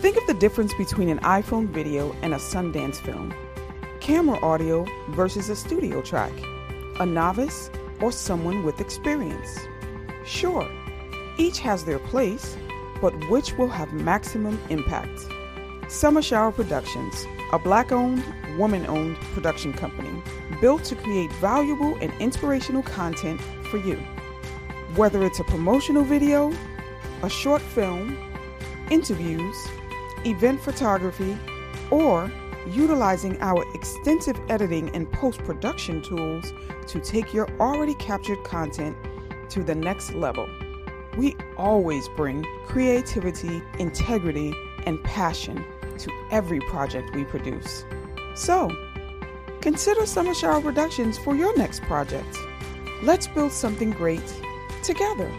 Think of the difference between an iPhone video and a Sundance film, camera audio versus a studio track, a novice or someone with experience. Sure, each has their place, but which will have maximum impact? Summer Shower Productions, a black owned, woman owned production company built to create valuable and inspirational content for you. Whether it's a promotional video, a short film, interviews, event photography, or utilizing our extensive editing and post production tools to take your already captured content to the next level. We always bring creativity, integrity, and passion to every project we produce. So, consider Summer Shower Productions for your next project. Let's build something great together.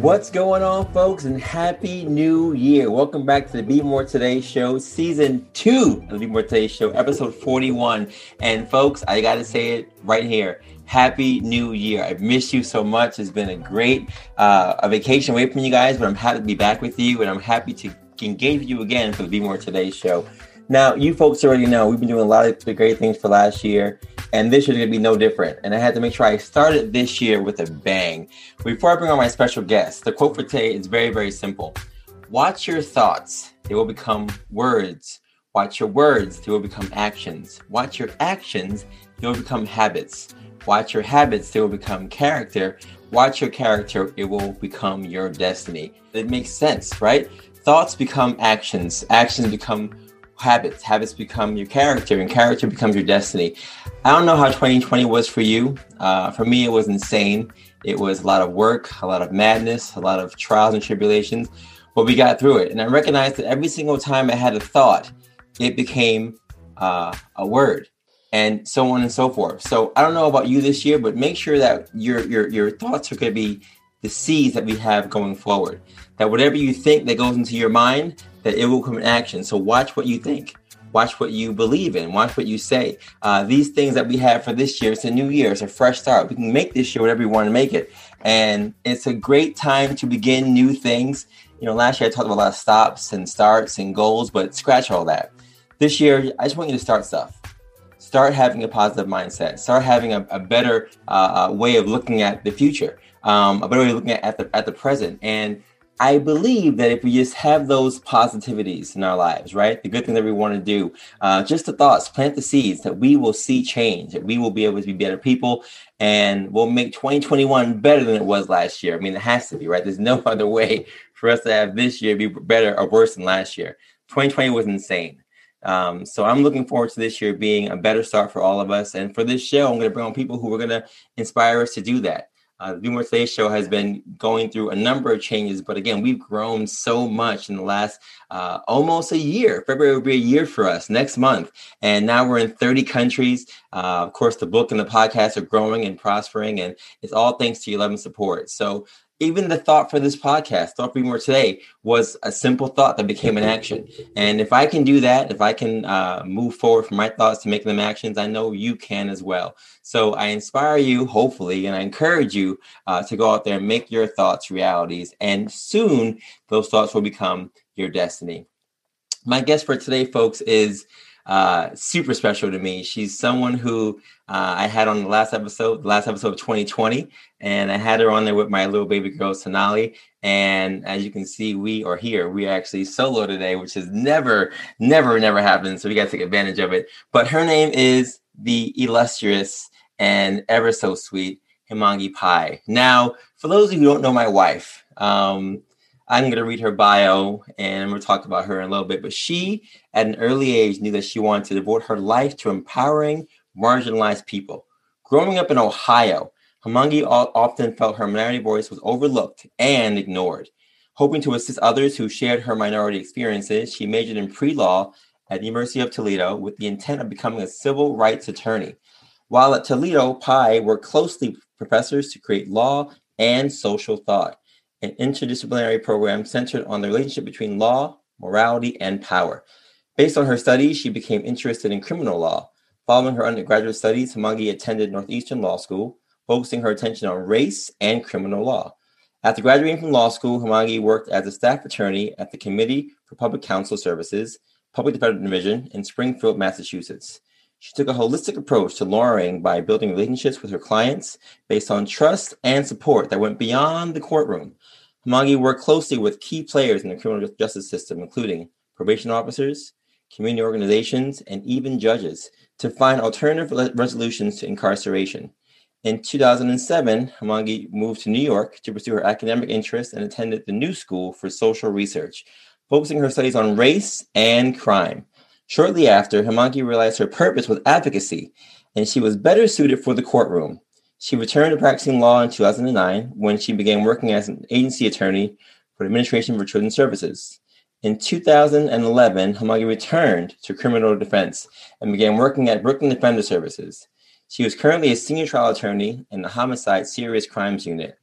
What's going on, folks, and happy new year. Welcome back to the Be More Today show, season two of the Be More Today show, episode 41. And, folks, I got to say it right here. Happy New Year. I've missed you so much. It's been a great uh, a vacation away from you guys, but I'm happy to be back with you, and I'm happy to engage you again for the Be More Today show. Now, you folks already know we've been doing a lot of great things for last year and this year's gonna be no different. And I had to make sure I started this year with a bang. Before I bring on my special guest, the quote for today is very, very simple. Watch your thoughts, they will become words. Watch your words, they will become actions. Watch your actions, they will become habits. Watch your habits, they will become character. Watch your character, it will become your destiny. It makes sense, right? Thoughts become actions, actions become habits. Habits become your character, and character becomes your destiny. I don't know how 2020 was for you. Uh, for me, it was insane. It was a lot of work, a lot of madness, a lot of trials and tribulations, but we got through it. And I recognized that every single time I had a thought, it became uh, a word, and so on and so forth. So I don't know about you this year, but make sure that your your your thoughts are going to be the seeds that we have going forward. That whatever you think that goes into your mind, that it will come in action. So watch what you think. Watch what you believe in. Watch what you say. Uh, these things that we have for this year, it's a new year, it's a fresh start. We can make this year whatever we want to make it. And it's a great time to begin new things. You know, last year I talked about a lot of stops and starts and goals, but scratch all that. This year, I just want you to start stuff. Start having a positive mindset. Start having a, a better uh, uh way of looking at the future, um, a better way of looking at, at the at the present. And I believe that if we just have those positivities in our lives, right, the good things that we want to do, uh, just the thoughts, plant the seeds, that we will see change, that we will be able to be better people, and we'll make 2021 better than it was last year. I mean, it has to be, right? There's no other way for us to have this year be better or worse than last year. 2020 was insane. Um, so I'm looking forward to this year being a better start for all of us. And for this show, I'm going to bring on people who are going to inspire us to do that. Uh, the Be More Today show has been going through a number of changes, but again, we've grown so much in the last uh, almost a year. February will be a year for us next month, and now we're in 30 countries. Uh, of course, the book and the podcast are growing and prospering, and it's all thanks to your love and support. So even the thought for this podcast, Thought Be More Today, was a simple thought that became an action. And if I can do that, if I can uh, move forward from my thoughts to making them actions, I know you can as well. So I inspire you, hopefully, and I encourage you uh, to go out there and make your thoughts realities. And soon those thoughts will become your destiny. My guest for today, folks, is uh, super special to me. She's someone who uh, I had on the last episode, the last episode of 2020, and I had her on there with my little baby girl Sonali. And as you can see, we are here. We are actually solo today, which has never, never, never happened. So we got to take advantage of it. But her name is the illustrious and ever so sweet Hemangi Pai. Now, for those of you who don't know my wife, um, I'm going to read her bio and we'll talk about her in a little bit. But she, at an early age, knew that she wanted to devote her life to empowering marginalized people. Growing up in Ohio, Hemangi often felt her minority voice was overlooked and ignored. Hoping to assist others who shared her minority experiences, she majored in pre law at the University of Toledo with the intent of becoming a civil rights attorney. While at Toledo, Pai worked closely with professors to create law and social thought an interdisciplinary program centered on the relationship between law, morality, and power. Based on her studies, she became interested in criminal law. Following her undergraduate studies, Hemangi attended Northeastern Law School. focusing her attention on race and criminal law. After graduating from law school, Hemangi worked as a staff attorney at the Committee for Public Counsel Services, Public Defender Division in Springfield, Massachusetts. She took a holistic approach to lawyering by building relationships with her clients based on trust and support that went beyond the courtroom. Hemangi worked closely with key players in the criminal justice system, including probation officers, community organizations, and even judges, to find alternative resolutions to incarceration. In 2007, Hemangi moved to New York to pursue her academic interests and attended the New School for Social Research, focusing her studies on race and crime. Shortly after, Hemangi realized her purpose was advocacy, and she was better suited for the courtroom. She returned to practicing law in 2009 when she began working as an agency attorney for the Administration for Children's Services. In 2011, Hemangi returned to criminal defense and began working at Brooklyn Defender Services. She was currently a senior trial attorney in the Homicide Serious Crimes Unit.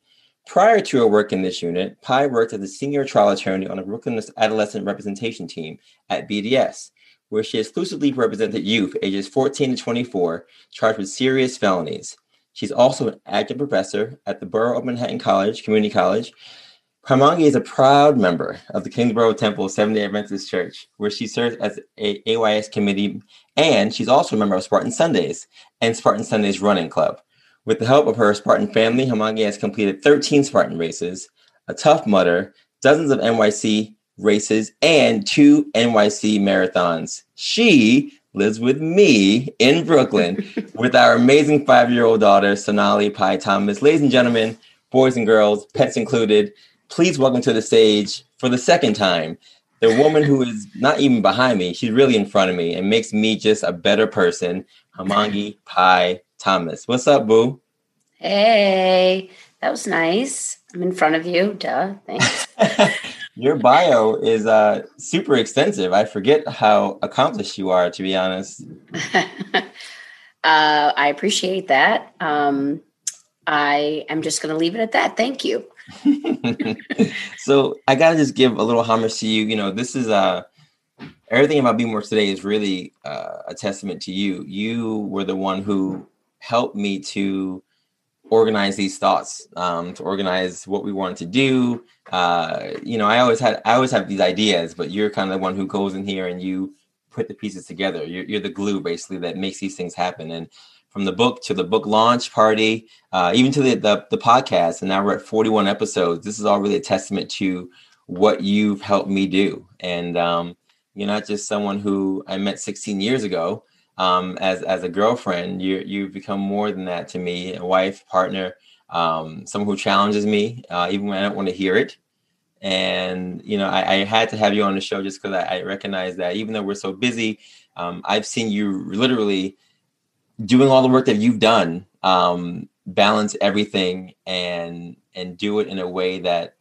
Prior to her work in this unit, Pai worked as a senior trial attorney on the Brooklyn Adolescent Representation Team at BDS, where she exclusively represented youth ages 14 to 24 charged with serious felonies. She's also an adjunct professor at the Borough of Manhattan College, Community College. Hemangi is a proud member of the Kingsborough Temple Seventh-day Adventist Church, where she serves as a AYS committee, and she's also a member of Spartan Sundays and Spartan Sundays Running Club. With the help of her Spartan family, Hemangi has completed 13 Spartan races, a Tough Mudder, dozens of NYC races, and two NYC marathons. She lives with me in Brooklyn with our amazing five-year-old daughter, Sonali Pai Thomas. Ladies and gentlemen, boys and girls, pets included, please welcome to the stage for the second time the woman who is not even behind me, she's really in front of me and makes me just a better person, Hemangi Pai Thomas. What's up, boo? Hey, that was nice. I'm in front of you. Duh. Thanks. Your bio is uh, super extensive. I forget how accomplished you are, to be honest. uh, I appreciate that. Um, I am just going to leave it at that. Thank you. so I gotta just give a little homage to you. You know, this is uh everything about Be More today is really uh, a testament to you. You were the one who helped me to organize these thoughts, um, to organize what we wanted to do. Uh, you know, I always had I always have these ideas, but you're kind of the one who goes in here and you put the pieces together. You're, you're the glue basically that makes these things happen. And from the book to the book launch party, uh, even to the, the, the podcast, and now we're at 41 episodes. This is all really a testament to what you've helped me do. And um, you're not just someone who I met 16 years ago um, as as a girlfriend. You you've become more than that to me, a wife, partner, um, someone who challenges me, uh, even when I don't want to hear it. And you know, I, I, had to have you on the show just because I, I recognize that even though we're so busy, um, I've seen you literally doing all the work that you've done um, balance everything and and do it in a way that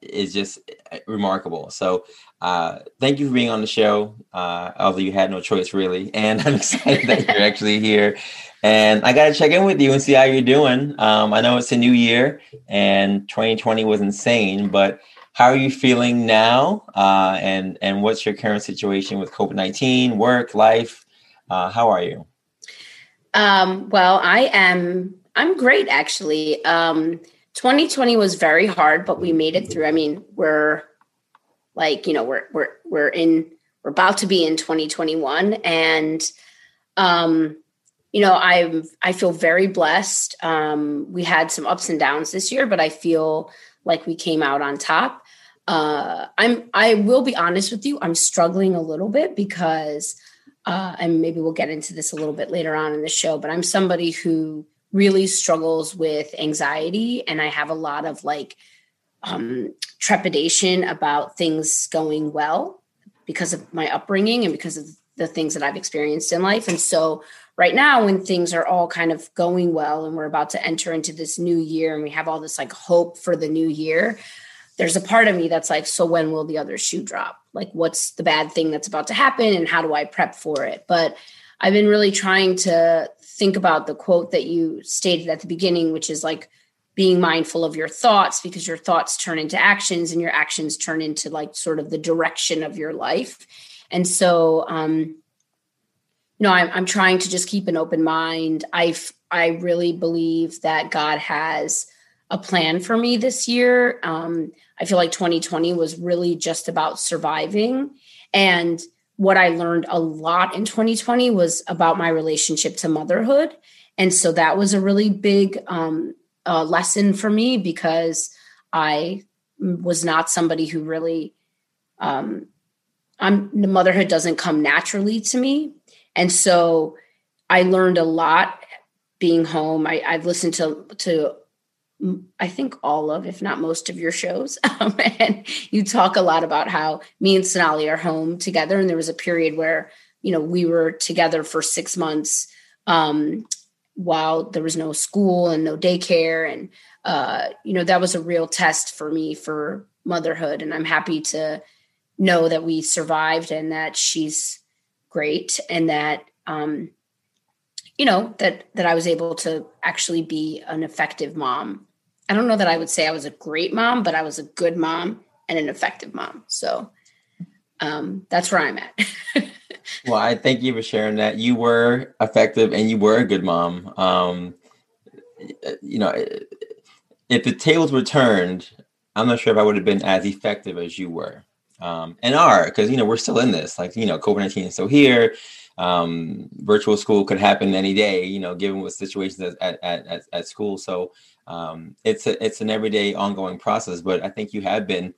is just uh, remarkable so uh, thank you for being on the show uh, although you had no choice really and i'm excited that you're actually here and i got to check in with you and see how you're doing um, i know it's a new year and 2020 was insane but how are you feeling now uh, and and what's your current situation with covid-19 work life uh, how are you um, well, I am. I'm great, actually. Um, 2020 was very hard, but we made it through. I mean, we're like, you know, we're we're we're in. We're about to be in 2021, and um, you know, i'm I feel very blessed. Um, we had some ups and downs this year, but I feel like we came out on top. Uh, I'm. I will be honest with you. I'm struggling a little bit because uh, and maybe we'll get into this a little bit later on in the show, but I'm somebody who really struggles with anxiety and I have a lot of like um, trepidation about things going well because of my upbringing and because of the things that I've experienced in life. And so, right now, when things are all kind of going well and we're about to enter into this new year and we have all this like hope for the new year, there's a part of me that's like, so when will the other shoe drop? Like, what's the bad thing that's about to happen and how do I prep for it? But I've been really trying to think about the quote that you stated at the beginning, which is like being mindful of your thoughts because your thoughts turn into actions and your actions turn into like sort of the direction of your life. And so, um, you know, I'm, I'm trying to just keep an open mind. I I really believe that God has a plan for me this year. Um, I feel like 2020 was really just about surviving. And what I learned a lot in 2020 was about my relationship to motherhood. And so that was a really big um, uh, lesson for me because I was not somebody who really, um, I'm, motherhood doesn't come naturally to me. And so I learned a lot being home. I, I've listened to to I think all of, if not most of your shows. Um, and you talk a lot about how me and Sonali are home together. And there was a period where, you know, we were together for six months um, while there was no school and no daycare. And, uh, you know, that was a real test for me for motherhood. And I'm happy to know that we survived and that she's great and that, um, you know, that, that I was able to actually be an effective mom I don't know that I would say I was a great mom, but I was a good mom and an effective mom. So um, that's where I'm at. well, I thank you for sharing that. You were effective and you were a good mom. Um, you know, if the tables were turned, I'm not sure if I would have been as effective as you were um, and are because you know we're still in this. Like you know, COVID nineteen is still here. Um, virtual school could happen any day. You know, given what situations at at, at, at school. So um, it's a, it's an everyday ongoing process. But I think you have been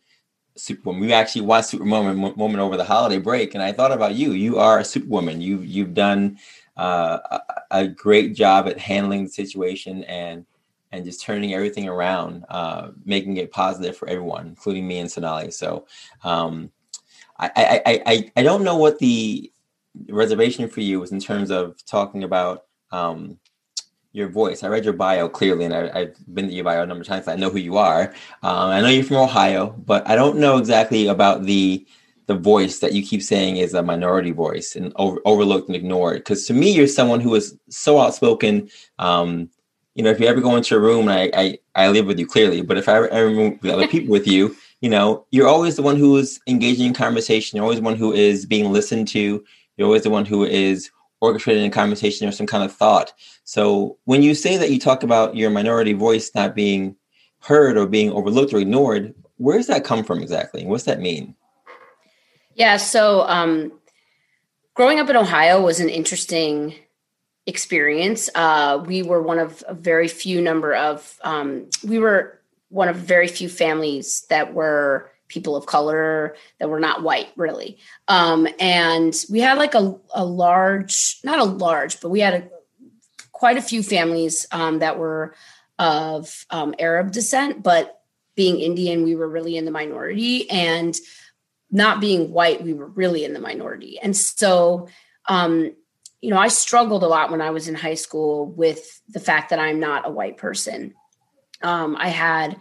Superwoman. We actually watched Superwoman moment over the holiday break, and I thought about you. You are a Superwoman. You you've done uh, a, a, great job at handling the situation and and just turning everything around, uh, making it positive for everyone, including me and Sonali. So um, I, I, I I don't know what the reservation for you was in terms of talking about um, your voice. I read your bio clearly, and I, have been to your bio a number of times. So I know who you are. Um, I know you're from Ohio, but I don't know exactly about the the voice that you keep saying is a minority voice and over, overlooked and ignored. Because to me, you're someone who is so outspoken. Um, you know, if you ever go into a room, I, I, I live with you clearly, but if I ever move with other people with you, you know, you're always the one who is engaging in conversation. You're always the one who is being listened to. You're always the one who is orchestrating a conversation or some kind of thought. So when you say that you talk about your minority voice not being heard or being overlooked or ignored, where does that come from exactly? What's that mean? Yeah, so um, growing up in Ohio was an interesting experience. Uh, we were one of a very few number of um, we were one of very few families that were people of color that were not white really. Um, and we had like a, a large not a large but we had a, quite a few families um, that were of um, arab descent but being indian we were really in the minority and not being white we were really in the minority. And so um, you know i struggled a lot when i was in high school with the fact that i'm not a white person. Um, i had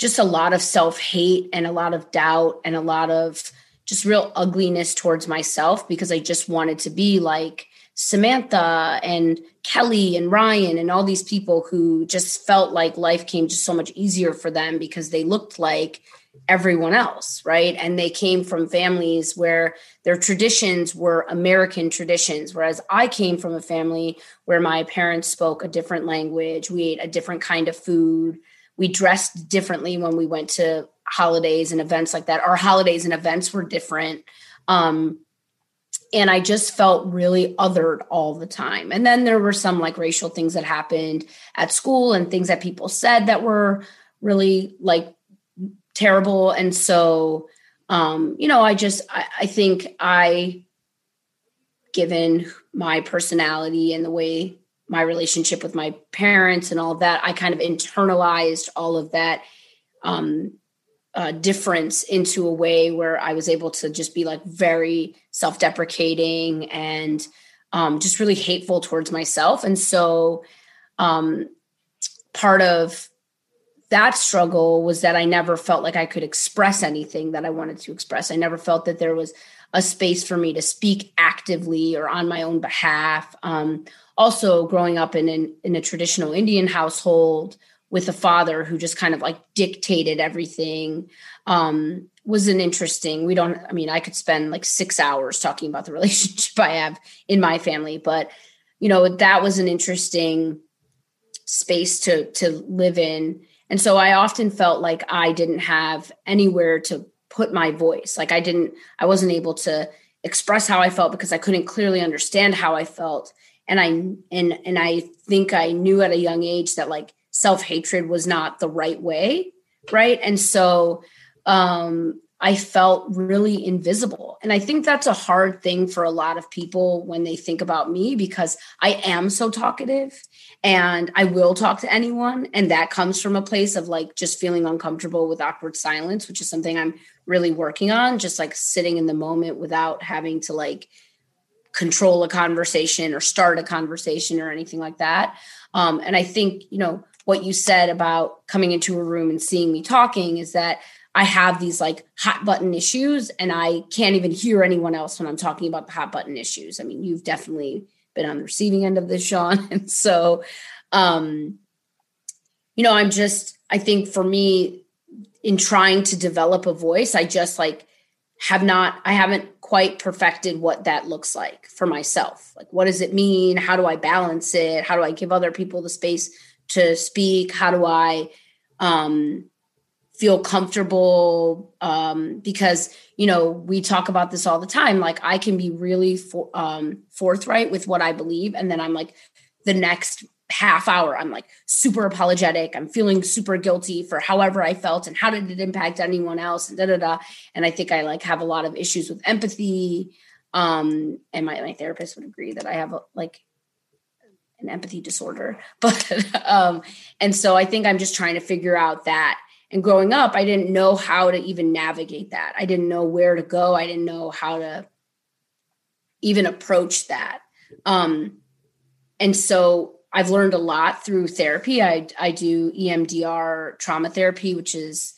just a lot of self hate and a lot of doubt and a lot of just real ugliness towards myself because I just wanted to be like Samantha and Kelly and Ryan and all these people who just felt like life came just so much easier for them because they looked like everyone else, right? And they came from families where their traditions were American traditions, whereas I came from a family where my parents spoke a different language, we ate a different kind of food we dressed differently when we went to holidays and events like that. Our holidays and events were different. Um, and I just felt really othered all the time. And then there were some like racial things that happened at school and things that people said that were really like terrible. And so, um, you know, I just, I, I think I, given my personality and the way my relationship with my parents and all of that, I kind of internalized all of that um, uh, difference into a way where I was able to just be like very self deprecating and um, just really hateful towards myself. And so um, part of that struggle was that I never felt like I could express anything that I wanted to express. I never felt that there was a space for me to speak actively or on my own behalf. Um, also growing up in an, in a traditional Indian household with a father who just kind of like dictated everything um, was an interesting we don't i mean i could spend like six hours talking about the relationship i have in my family but you know that was an interesting space to to live in and so i often felt like i didn't have anywhere to put my voice. Like i didn't i wasn't able to express how i felt because i couldn't clearly understand how i felt. And i and and i think i knew at a young age that like self-hatred was not the right way right? And so um I felt really invisible. And I think that's a hard thing for a lot of people when they think about me because I am so talkative and I will talk to anyone. And that comes from a place of like just feeling uncomfortable with awkward silence, which is something I'm really working on, just like sitting in the moment without having to like control a conversation or start a conversation or anything like that. Um, and I think, you know, what you said about coming into a room and seeing me talking is that I have these like hot button issues and I can't even hear anyone else when I'm talking about the hot button issues. I mean, you've definitely been on the receiving end of this, Sean. And so, um, you know, I'm just, I think for me, in trying to develop a voice, I just like have not, I haven't quite perfected what that looks like for myself. Like, what does it mean? How do I balance it? How do I give other people the space to speak? How do I, um, feel comfortable um, because you know we talk about this all the time like i can be really for, um, forthright with what i believe and then i'm like the next half hour i'm like super apologetic i'm feeling super guilty for however i felt and how did it impact anyone else and da da da. And i think i like have a lot of issues with empathy um and my, my therapist would agree that i have a, like an empathy disorder but um and so i think i'm just trying to figure out that and growing up, I didn't know how to even navigate that. I didn't know where to go. I didn't know how to even approach that. Um, and so I've learned a lot through therapy. I, I do EMDR trauma therapy, which is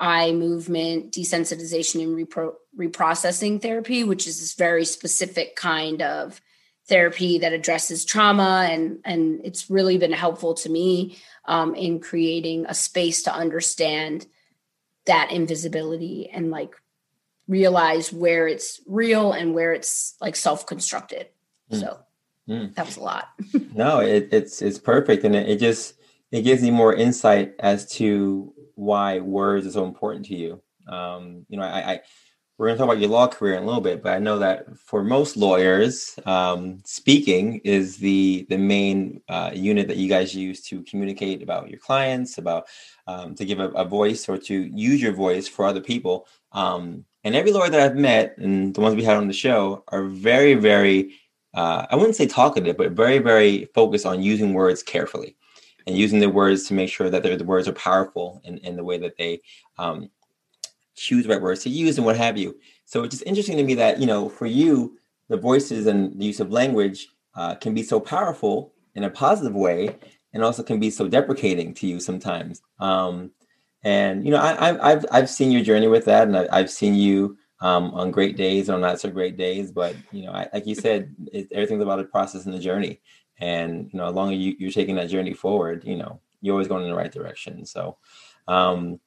eye movement desensitization and repro- reprocessing therapy, which is this very specific kind of therapy that addresses trauma and and it's really been helpful to me um, in creating a space to understand that invisibility and like realize where it's real and where it's like self-constructed mm. so mm. that was a lot no it, it's it's perfect and it, it just it gives me more insight as to why words are so important to you um you know i i we're going to talk about your law career in a little bit, but I know that for most lawyers, um, speaking is the the main uh, unit that you guys use to communicate about your clients, about um, to give a, a, voice or to use your voice for other people. Um, and every lawyer that I've met and the ones we had on the show are very, very uh, I wouldn't say talkative, but very, very focused on using words carefully and using the words to make sure that the words are powerful in, in the way that they um, choose the right words to use and what have you. So it's just interesting to me that, you know, for you, the voices and the use of language uh, can be so powerful in a positive way and also can be so deprecating to you sometimes. Um, and, you know, I, have I've seen your journey with that and I, have seen you um, on great days on not so great days. But, you know, I, like you said, it, everything's about a process and a journey. And, you know, as long as you, you're taking that journey forward, you know, you're always going in the right direction. So, um,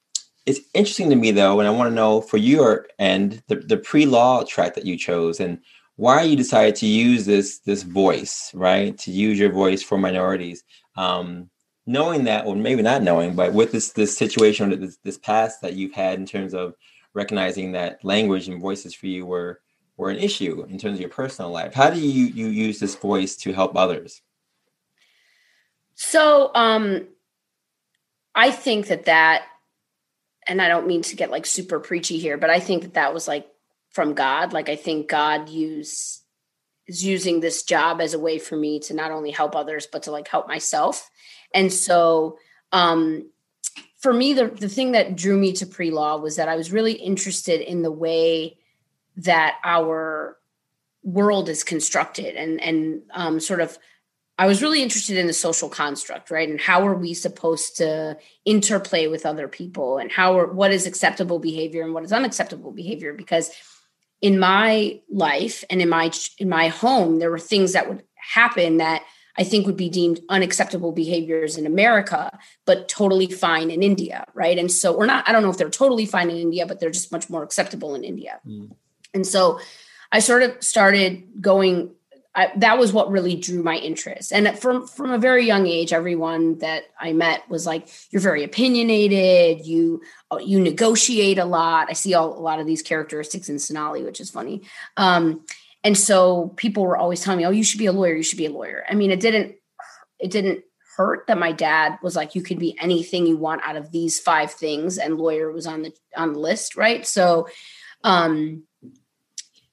it's interesting to me though, and I want to know for your end the, the pre-law track that you chose and why you decided to use this this voice, right? To use your voice for minorities. Um, knowing that, or maybe not knowing, but with this this situation, this this past that you've had in terms of recognizing that language and voices for you were were an issue in terms of your personal life. How do you you use this voice to help others? So, um, I think that that and I don't mean to get like super preachy here, but I think that that was like from God. Like I think God use is using this job as a way for me to not only help others but to like help myself. And so um for me the the thing that drew me to pre-law was that I was really interested in the way that our world is constructed and and um sort of I was really interested in the social construct, right? And how are we supposed to interplay with other people and how are, what is acceptable behavior and what is unacceptable behavior because in my life and in my in my home there were things that would happen that I think would be deemed unacceptable behaviors in America, but totally fine in India, right? And so, or not, I don't know if they're totally fine in India, but they're just much more acceptable in India. Mm. And so I sort of started going I, that was what really drew my interest. And from from a very young age, everyone that I met was like, "You're very opinionated. You uh, you negotiate a lot." I see all, a lot of these characteristics in Sonali, which is funny. Um, and so people were always telling me, "Oh, you should be a lawyer. You should be a lawyer." I mean, it didn't it didn't hurt that my dad was like, "You could be anything you want out of these five things," and lawyer was on the on the list, right? So. Um,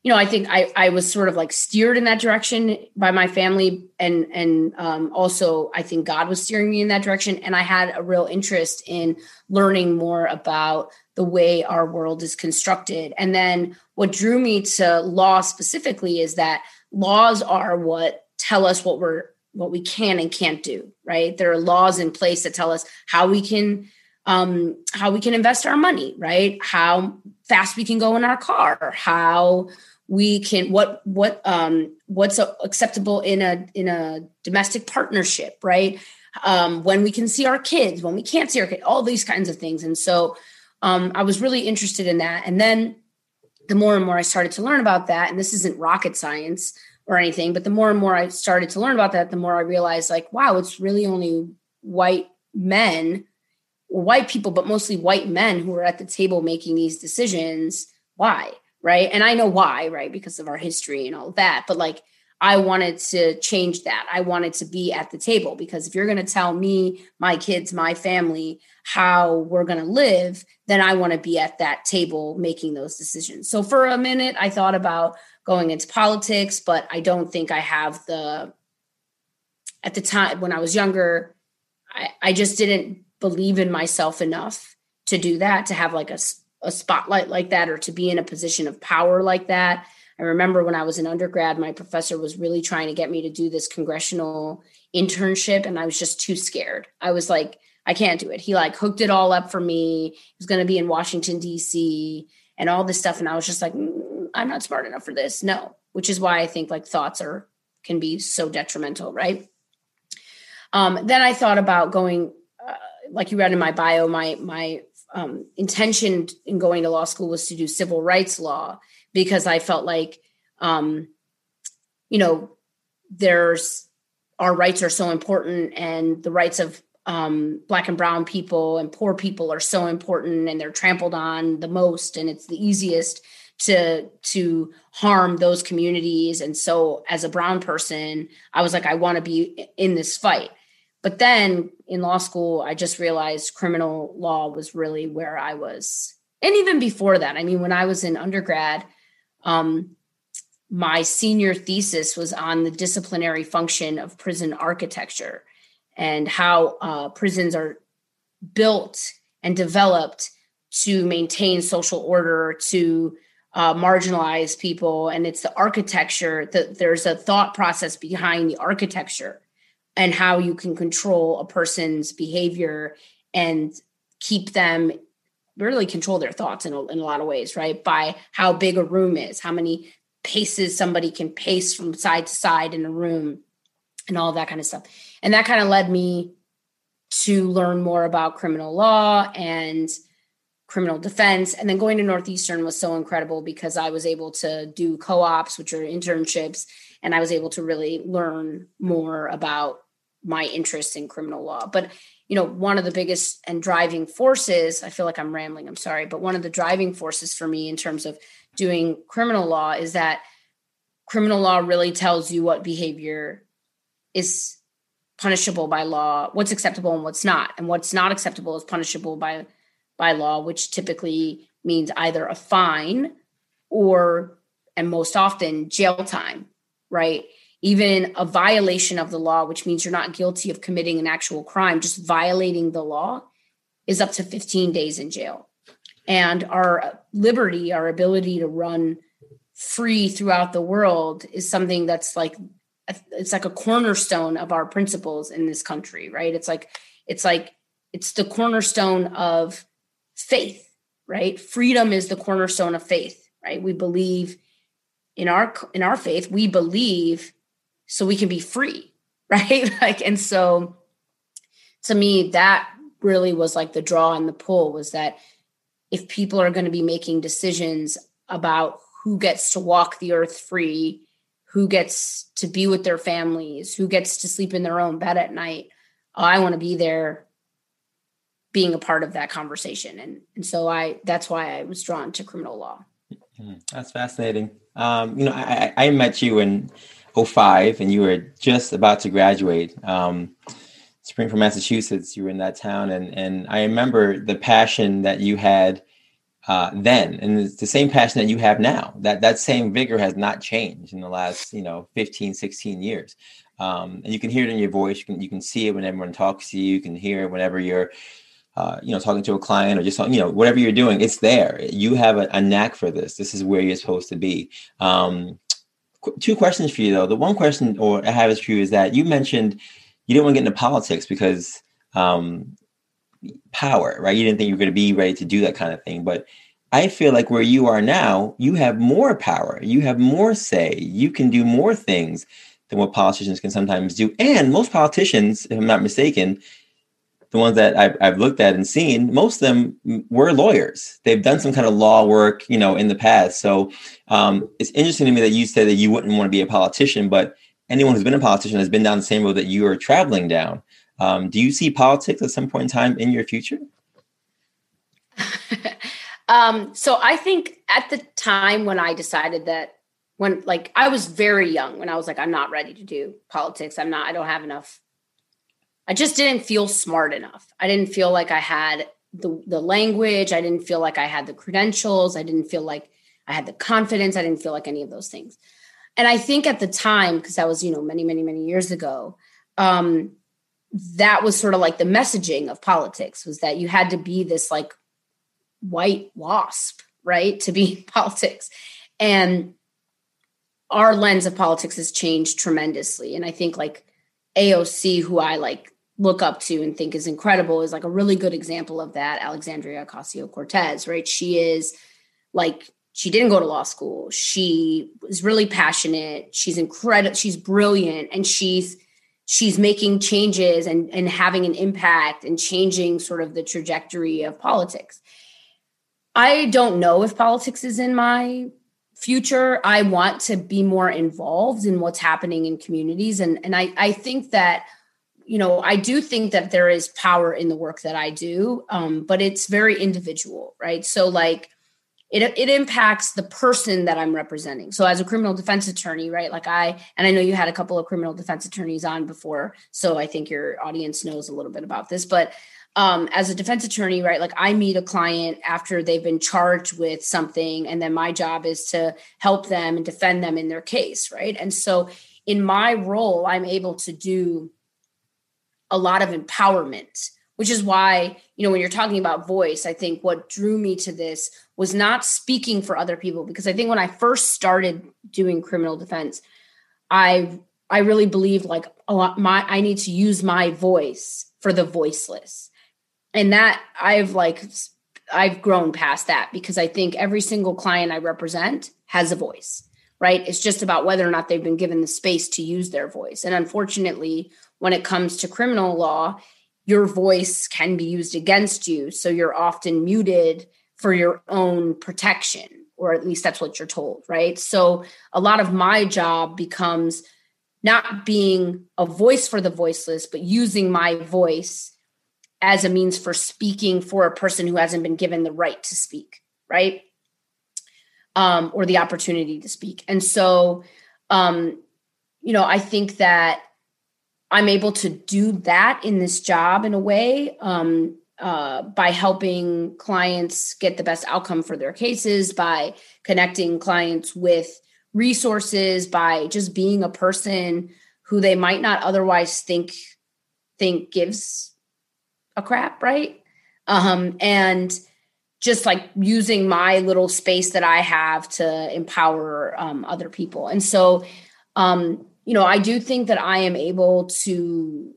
you know, I think I I was sort of like steered in that direction by my family, and and um, also I think God was steering me in that direction, and I had a real interest in learning more about the way our world is constructed. And then what drew me to law specifically is that laws are what tell us what we're what we can and can't do. Right? There are laws in place that tell us how we can um, how we can invest our money, right? How fast we can go in our car, how we can what what um what's acceptable in a in a domestic partnership right? Um when we can see our kids when we can't see our kids all these kinds of things. And so um i was really interested in that. And then the more and more i started to learn about that and this isn't rocket science or anything but the more and more i started to learn about that the more i realized like wow it's really only white men white people but mostly white men who are at the table making these decisions. Why right? And I know why, right? Because of our history and all that. But like, I wanted to change that. I wanted to be at the table because if you're going to tell me, my kids, my family, how we're going to live, then I want to be at that table making those decisions. So for a minute, I thought about going into politics, but I don't think I have the, at the time when I was younger, I, I just didn't believe in myself enough to do that, to have like a a spotlight like that or to be in a position of power like that. I remember when I was an undergrad, my professor was really trying to get me to do this congressional internship, and I was just too scared. I was like, I can't do it. He like hooked it all up for me. He was going to be in Washington, D.C., and all this stuff. And I was just like, mm, I'm not smart enough for this. No, which is why I think like thoughts are can be so detrimental, right? Um, then I thought about going, uh, like you read in my bio, my my um, intention in going to law school was to do civil rights law because I felt like, um, you know, there's our rights are so important and the rights of um, black and brown people and poor people are so important and they're trampled on the most and it's the easiest to to harm those communities. And so as a brown person i was like i want to be in this fight but then in law school, I just realized criminal law was really where I was. And even before that, I mean, when I was in undergrad, um, my senior thesis was on the disciplinary function of prison architecture and how uh, prisons are built and developed to maintain social order, to uh, marginalize people. And it's the architecture that there's a thought process behind the architecture and how you can control a person's behavior and keep them really control their thoughts in a, in a lot of ways, right? By how big a room is, how many paces somebody can pace from side to side in a room, and all that kind of stuff. And that kind of led me to learn more about criminal law and criminal defense. And then going to Northeastern was so incredible because I was able to do co ops, which are internships, and I was able to really learn more about my interest in criminal law. But you know, one of the biggest and driving forces, I feel like I'm rambling, I'm sorry, but one of the driving forces for me in terms of doing criminal law is that criminal law really tells you what behavior is punishable by law, what's acceptable and what's not. And what's not acceptable is punishable by by law, which typically means either a fine or and most often jail time, right? Even a violation of the law, which means you're not guilty of committing an actual crime, just violating the law is up to 15 days in jail. And our liberty, our ability to run free throughout the world is something that's like it's like a cornerstone of our principles in this country, right? It's like it's like it's the cornerstone of faith, right? Freedom is the cornerstone of faith, right? We believe in our in our faith, we believe so we can be free right? like, and so to me, that really was like the draw and the pull was that if people are going to be making decisions about who gets to walk the earth free, who gets to be with their families, who gets to sleep in their own bed at night, I want to be there being a part of that conversation. And, and so I, that's why I was drawn to criminal law. Hmm, that's fascinating. Um, you know, I, I met you in 05 and you were just about to graduate. Um, Springfield, Massachusetts, you were in that town. And, and I remember the passion that you had uh, then, and it's the same passion that you have now. That that same vigor has not changed in the last, you know, 15, 16 years. Um, and you can hear it in your voice. You can you can see it when everyone talks to you. You can hear it whenever you're uh, you know, talking to a client or just, you know, whatever you're doing, it's there. You have a, a knack for this. This is where you're supposed to be. Um, two questions for you though. The one question, or I have is for you, is that you mentioned you didn't want to get into politics because um, power, right? You didn't think you were going to be ready to do that kind of thing. But I feel like where you are now, you have more power. You have more say. You can do more things than what politicians can sometimes do. And most politicians, if I'm not mistaken, the ones that I've, I've looked at and seen, most of them were lawyers. They've done some kind of law work, you know, in the past. So um, it's interesting to me that you said that you wouldn't want to be a politician, but anyone who's been a politician has been down the same road that you are traveling down. Um, do you see politics at some point in time in your future? um, so I think at the time when I decided that when like I was very young when I was like I'm not ready to do politics. I'm not I don't have enough I just didn't feel smart enough. I didn't feel like I had the the language. I didn't feel like I had the credentials. I didn't feel like I had the confidence. I didn't feel like any of those things. And I think at the time, because that was you know many many many years ago, um, that was sort of like the messaging of politics was that you had to be this like white wasp, right, to be in politics, and our lens of politics has changed tremendously. And I think like AOC, who I like look up to and think is incredible is like a really good example of that alexandria ocasio-cortez right? She is like she didn't go to law school. She was really passionate. She's incredible she's brilliant and she's she's making changes and and having an impact and changing sort of the trajectory of politics. I don't know if politics is in my future. I want to be more involved in what's happening in communities and and i i think that you know, I do think that there is power in the work that I do, um, but it's very individual, right? So, like, it it impacts the person that I'm representing. So, as a criminal defense attorney, right? Like, I and I know you had a couple of criminal defense attorneys on before, so I think your audience knows a little bit about this. But um, as a defense attorney, right? Like, I meet a client after they've been charged with something, and then my job is to help them and defend them in their case, right? And so, in my role, I'm able to do a lot of empowerment which is why you know when you're talking about voice i think what drew me to this was not speaking for other people because i think when i first started doing criminal defense i i really believed like oh my i need to use my voice for the voiceless. And that i've like i've grown past that because i think every single client i represent has a voice right? It's just about whether or not they've been given the space to use their voice. And unfortunately when it comes to criminal law, your voice can be used against you. So you're often muted for your own protection, or at least that's what you're told, right? So a lot of my job becomes not being a voice for the voiceless, but using my voice as a means for speaking for a person who hasn't been given the right to speak, right? Um, or the opportunity to speak. And so, um, you know, I think that I'm able to do that in this job in a way um, uh, by helping clients get the best outcome for their cases, by connecting clients with resources, by just being a person who they might not otherwise think think gives a crap, right? Um, and just like using my little space that I have to empower um, other people. And so, um, you know, I do think that I am able to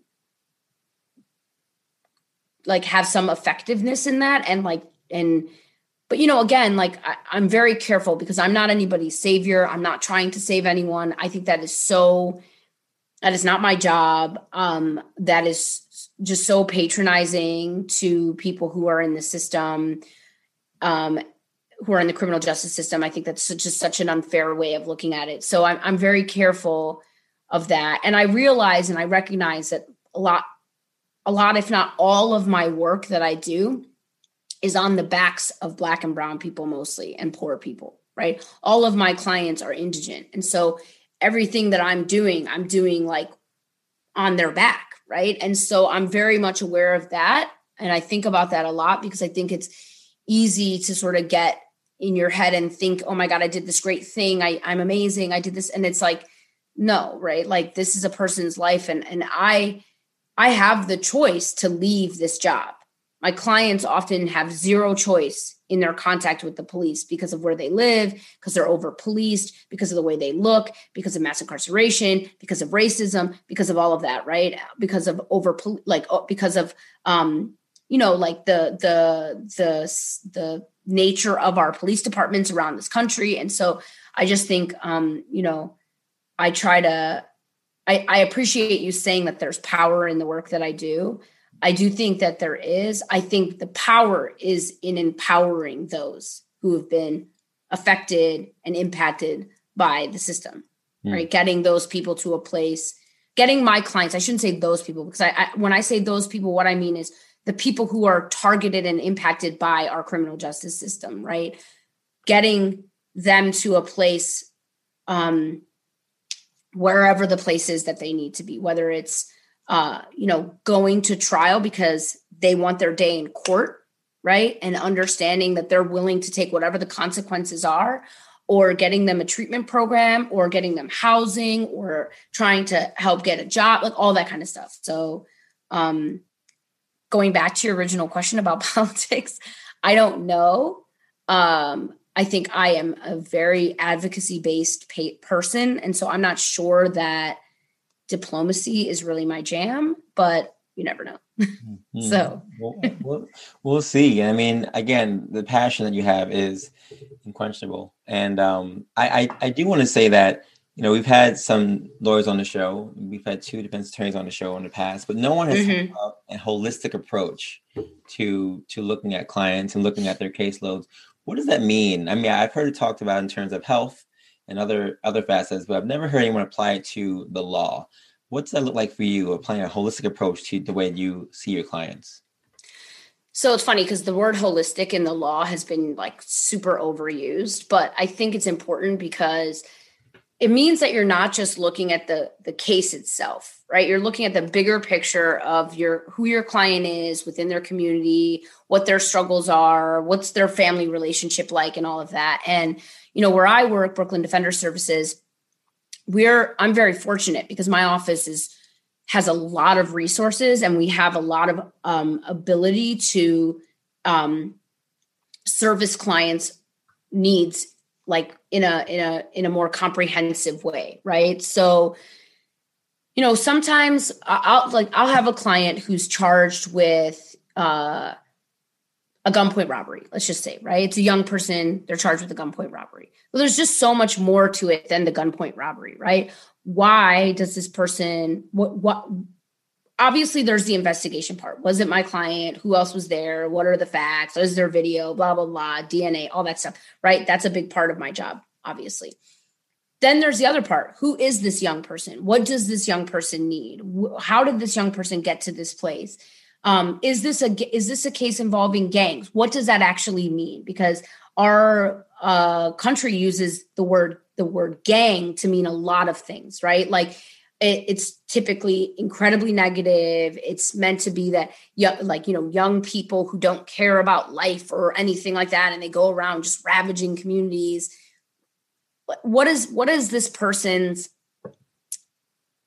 like have some effectiveness in that and like and but you know again like I, i'm very careful because i'm not anybody's savior i'm not trying to save anyone i think that is so that is not my job. Um, that is just so patronizing to people who are in the system, um, who are in the criminal justice system. I think that's just such an unfair way of looking at it. So I'm, I'm very careful of that. And I realize and I recognize that a lot, a lot, if not all of my work that I do is on the backs of black and brown people mostly and poor people, right? All of my clients are indigent. And so everything that I'm doing, I'm doing like on their back, right? And so I'm very much aware of that. And I think about that a lot because I think it's easy to sort of get in your head and think, oh my God, I did this great thing. I, I'm amazing. I did this. And it's like, no, right? Like this is a person's life. And and I I have the choice to leave this job. My clients often have zero choice in their contact with the police because of where they live, because they're over policed, because of the way they look, because of mass incarceration, because of racism, because of all of that, right? Because of over like because of um you know like the the the the nature of our police departments around this country and so i just think um you know i try to I, I appreciate you saying that there's power in the work that i do I do think that there is. I think the power is in empowering those who have been affected and impacted by the system, mm. right? Getting those people to a place, getting my clients, I shouldn't say those people, because I, I, when I say those people, what I mean is the people who are targeted and impacted by our criminal justice system, right? Getting them to a place, um, wherever the place is that they need to be, whether it's uh, you know, going to trial because they want their day in court, right? And understanding that they're willing to take whatever the consequences are, or getting them a treatment program, or getting them housing, or trying to help get a job, like all that kind of stuff. So, um, going back to your original question about politics, I don't know. Um, I think I am a very advocacy based person. And so I'm not sure that diplomacy is really my jam, but you never know. mm-hmm. So we'll, we'll, we'll, see. I mean, again, the passion that you have is unquestionable. And um, I, I, I do want to say that, you know, we've had some lawyers on the show. We've had two defense attorneys on the show in the past, but no one has mm-hmm. a holistic approach to to looking at clients and looking at their caseloads. What does that mean? I mean, I've heard it talked about in terms of health and other other facets, but I've never heard anyone apply it to the law. What does that look like for you, applying a holistic approach to the way you see your clients? So it's funny because the word holistic in the law has been like super overused, but I think it's important because it means that you're not just looking at the the case itself, right? You're looking at the bigger picture of your who your client is within their community, what their struggles are, what's their family relationship like and all of that. And you know, where I work, Brooklyn Defender Services, we're I'm very fortunate because my office is has a lot of resources and we have a lot of um, ability to um, service clients needs like in a in a in a more comprehensive way right so you know sometimes i'll like i'll have a client who's charged with uh a gunpoint robbery, let's just say, right? It's a young person, they're charged with a gunpoint robbery. Well, there's just so much more to it than the gunpoint robbery, right? Why does this person what what obviously there's the investigation part. Was it my client? Who else was there? What are the facts? Is there video? Blah, blah, blah, DNA, all that stuff, right? That's a big part of my job, obviously. Then there's the other part. Who is this young person? What does this young person need? How did this young person get to this place? Um, is this a is this a case involving gangs? What does that actually mean? Because our uh, country uses the word the word gang to mean a lot of things, right? Like it, it's typically incredibly negative. It's meant to be that young, like you know, young people who don't care about life or anything like that, and they go around just ravaging communities. What is what is this person's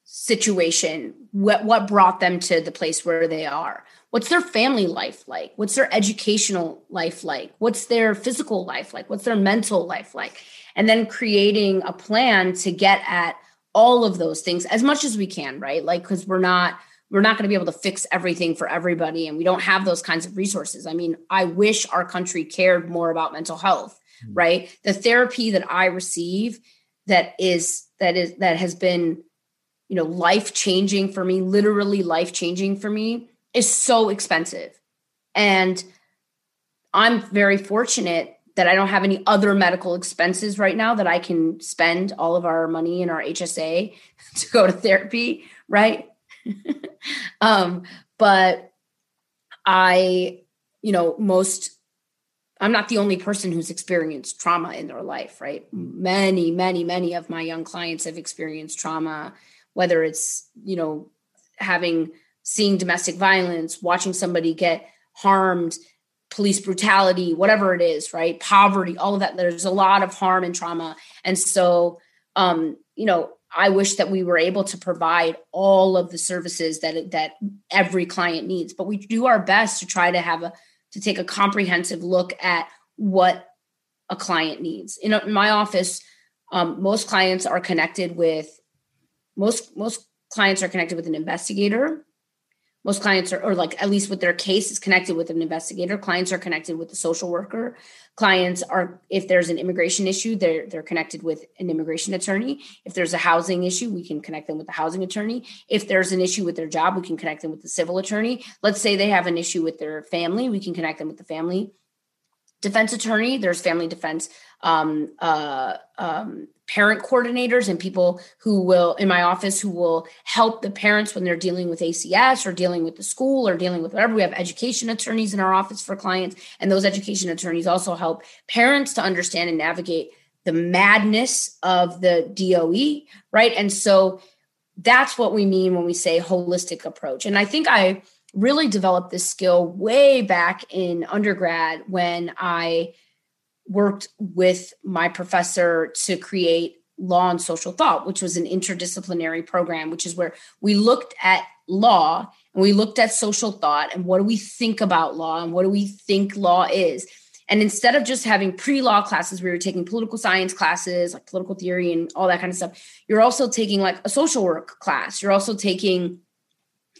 situation? What what brought them to the place where they are? What's their family life like? What's their educational life like? What's their physical life like? What's their mental life like? And then creating a plan to get at all of those things as much as we can right like because we're not we're not going to be able to fix everything for everybody and we don't have those kinds of resources i mean i wish our country cared more about mental health mm-hmm. right the therapy that i receive that is that is that has been you know, life changing for me, literally life changing for me, is so expensive. And I'm very fortunate that I don't have any other medical expenses right now that I can spend all of our money in our HSA to go to therapy, right? um, but I, you know, most I'm not the only person who's experienced trauma in their life, right? Many, many, many of my young clients have experienced trauma, whether it's, you know, having seeing domestic violence, watching somebody get harmed, police brutality, whatever it is, right? Poverty, all of that. There's a lot of harm and trauma. And so, um, you know, I wish that we were able to provide all of the services that that every client needs, but we do our best to try to have a to take a comprehensive look at what a client needs. In, in my office, um, most clients are connected with most most clients are connected with an investigator most clients are or like at least with their case is connected with an investigator. Clients are connected with the social worker. Clients are if there's an immigration issue they're they're connected with an immigration attorney. If there's a housing issue we can connect them with the housing attorney. If there's an issue with their job we can connect them with the civil attorney. Let's say they have an issue with their family we can connect them with the family defense attorney. There's family defense um, uh, um, parent coordinators and people who will in my office who will help the parents when they're dealing with ACS or dealing with the school or dealing with whatever. We have education attorneys in our office for clients, and those education attorneys also help parents to understand and navigate the madness of the DOE, right? And so that's what we mean when we say holistic approach. And I think I really developed this skill way back in undergrad when I worked with my professor to create law and social thought which was an interdisciplinary program which is where we looked at law and we looked at social thought and what do we think about law and what do we think law is. And instead of just having pre-law classes we were taking political science classes like political theory and all that kind of stuff. You're also taking like a social work class. You're also taking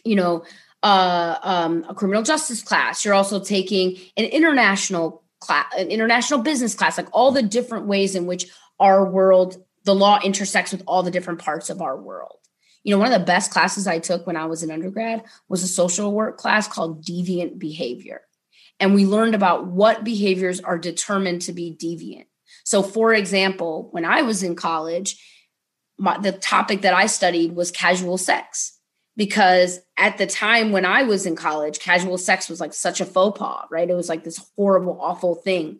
you know uh, um, a criminal justice class. You're also taking an international class, an international business class, like all the different ways in which our world, the law intersects with all the different parts of our world. You know, one of the best classes I took when I was an undergrad was a social work class called Deviant Behavior. And we learned about what behaviors are determined to be deviant. So, for example, when I was in college, my, the topic that I studied was casual sex because at the time when I was in college, casual sex was like such a faux pas, right? It was like this horrible, awful thing.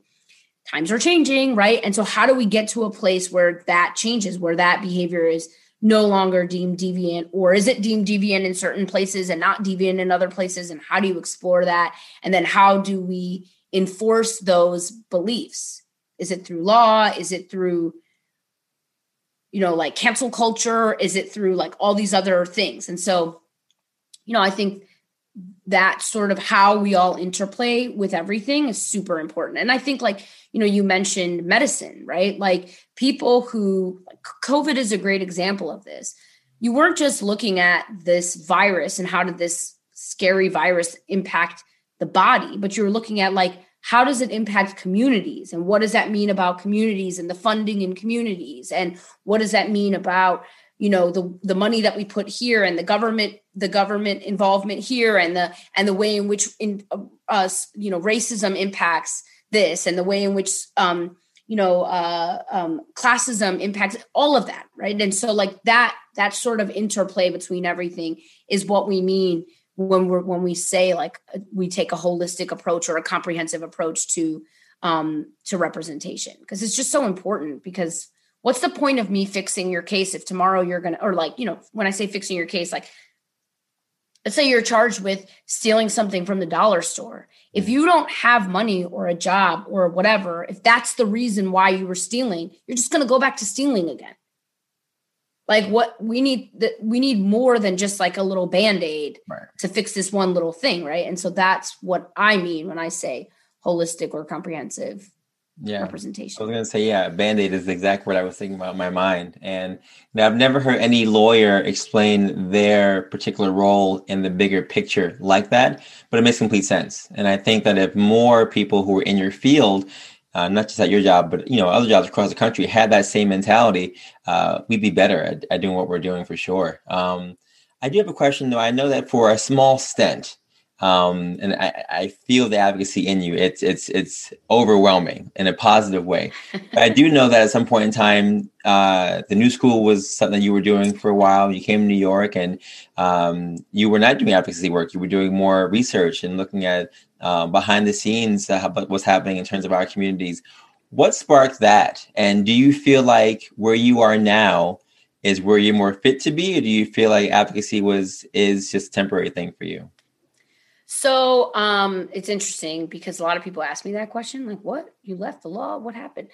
Times are changing, right? And so, how do we get to a place where that changes, where that behavior is no longer deemed deviant, or is it deemed deviant in certain places and not deviant in other places? And how do you explore that? And then, how do we enforce those beliefs? Is it through law? Is it through you know, like cancel culture? Is it through like all these other things? And so, you know, I think that sort of how we all interplay with everything is super important. And I think, like, you know, you mentioned medicine, right? Like, people who COVID is a great example of this. You weren't just looking at this virus and how did this scary virus impact the body, but you were looking at like how does it impact communities? And what does that mean about communities and the funding in communities? And what does that mean about you know the the money that we put here and the government the government involvement here and the and the way in which in uh, us you know racism impacts this and the way in which um you know uh um classism impacts all of that right? And so like that that sort of interplay between everything is what we mean when we're when we say like uh, we take a holistic approach or a comprehensive approach to um to representation because it's just so important because what's the point of me fixing your case if tomorrow you're gonna or like you know when i say fixing your case like let's say you're charged with stealing something from the dollar store. If you don't have money or a job or whatever if that's the reason why you were stealing you're just going to go back to stealing again like what we need that we need more than just like a little band-aid right. to fix this one little thing right and so that's what i mean when i say holistic or comprehensive yeah. representation i was going to say yeah band-aid is the exact word i was thinking about in my mind and now i've never heard any lawyer explain their particular role in the bigger picture like that but it makes complete sense and i think that if more people who are in your field uh, not just at your job, but you know other jobs across the country had that same mentality, uh, we'd be better at, at, doing what we're doing for sure. Um, I do have a question though. I know that for a small stint, um, and I, I, feel the advocacy in you. It's it's it's overwhelming in a positive way. But I do know that at some point in time, uh, the new school was something you were doing for a while. You came to New York, and um, you were not doing advocacy work. You were doing more research and looking at um, behind the scenes uh, what's happening in terms of our communities. What sparked that? And do you feel like where you are now is where you're more fit to be, or do you feel like advocacy was is just a temporary thing for you? So um, it's interesting because a lot of people ask me that question like, what? You left the law? What happened?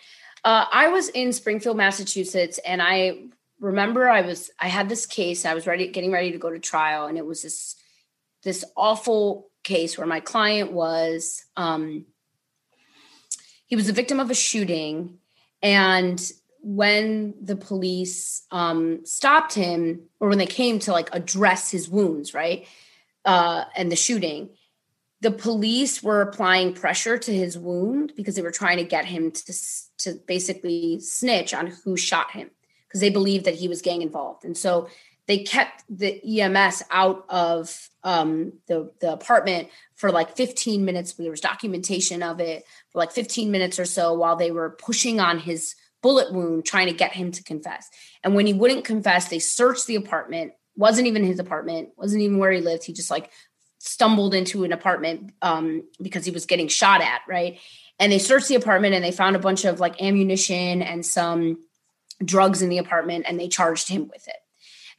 Uh, I was in Springfield, Massachusetts, and I remember I was I had this case. I was ready, getting ready to go to trial, and it was this this awful case where my client was um, he was a victim of a shooting, and when the police um, stopped him, or when they came to like address his wounds, right? uh, and the shooting, the police were applying pressure to his wound because they were trying to get him to, to basically snitch on who shot him because they believed that he was gang involved. And so they kept the EMS out of um, the, the apartment for like 15 minutes. There was documentation of it for like 15 minutes or so while they were pushing on his bullet wound, trying to get him to confess. And when he wouldn't confess, they searched the apartment wasn't even his apartment, wasn't even where he lived. He just like stumbled into an apartment um, because he was getting shot at, right? And they searched the apartment and they found a bunch of like ammunition and some drugs in the apartment and they charged him with it.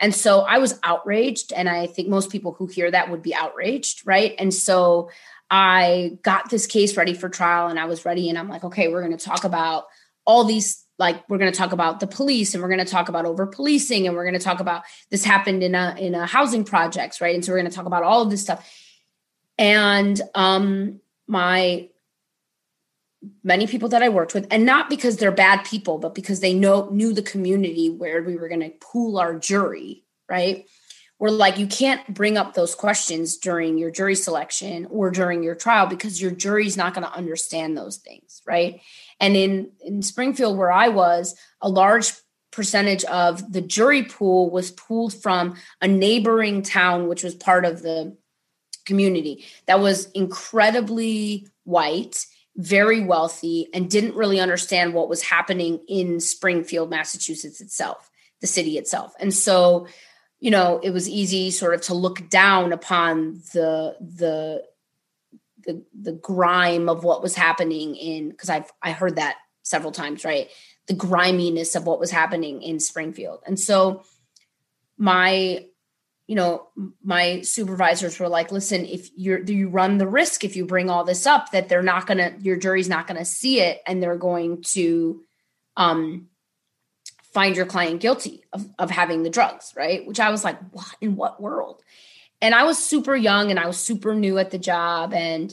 And so I was outraged. And I think most people who hear that would be outraged, right? And so I got this case ready for trial and I was ready. And I'm like, okay, we're going to talk about all these like we're going to talk about the police and we're going to talk about over policing and we're going to talk about this happened in a in a housing projects right and so we're going to talk about all of this stuff and um my many people that i worked with and not because they're bad people but because they know knew the community where we were going to pool our jury right? We're like you can't bring up those questions during your jury selection or during your trial because your jury's not going to understand those things right? And in, in Springfield, where I was, a large percentage of the jury pool was pooled from a neighboring town, which was part of the community that was incredibly white, very wealthy, and didn't really understand what was happening in Springfield, Massachusetts itself, the city itself. And so, you know, it was easy sort of to look down upon the the the the grime of what was happening in because I've I heard that several times, right? The griminess of what was happening in Springfield. And so my you know my supervisors were like listen if you're do you run the risk if you bring all this up that they're not to your jury's not to see it and they're going to um find your client guilty of, of having the drugs right which i was like what in what world and I was super young and I was super new at the job. And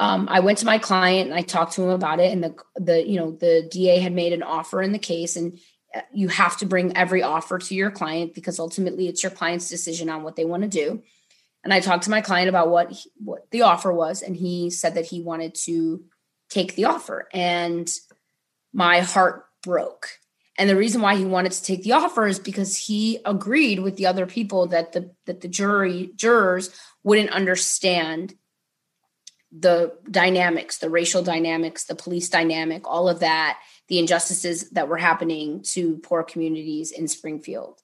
um, I went to my client and I talked to him about it. And the the you know the DA had made an offer in the case, and you have to bring every offer to your client because ultimately it's your client's decision on what they want to do. And I talked to my client about what he, what the offer was, and he said that he wanted to take the offer, and my heart broke and the reason why he wanted to take the offer is because he agreed with the other people that the that the jury jurors wouldn't understand the dynamics, the racial dynamics, the police dynamic, all of that, the injustices that were happening to poor communities in Springfield.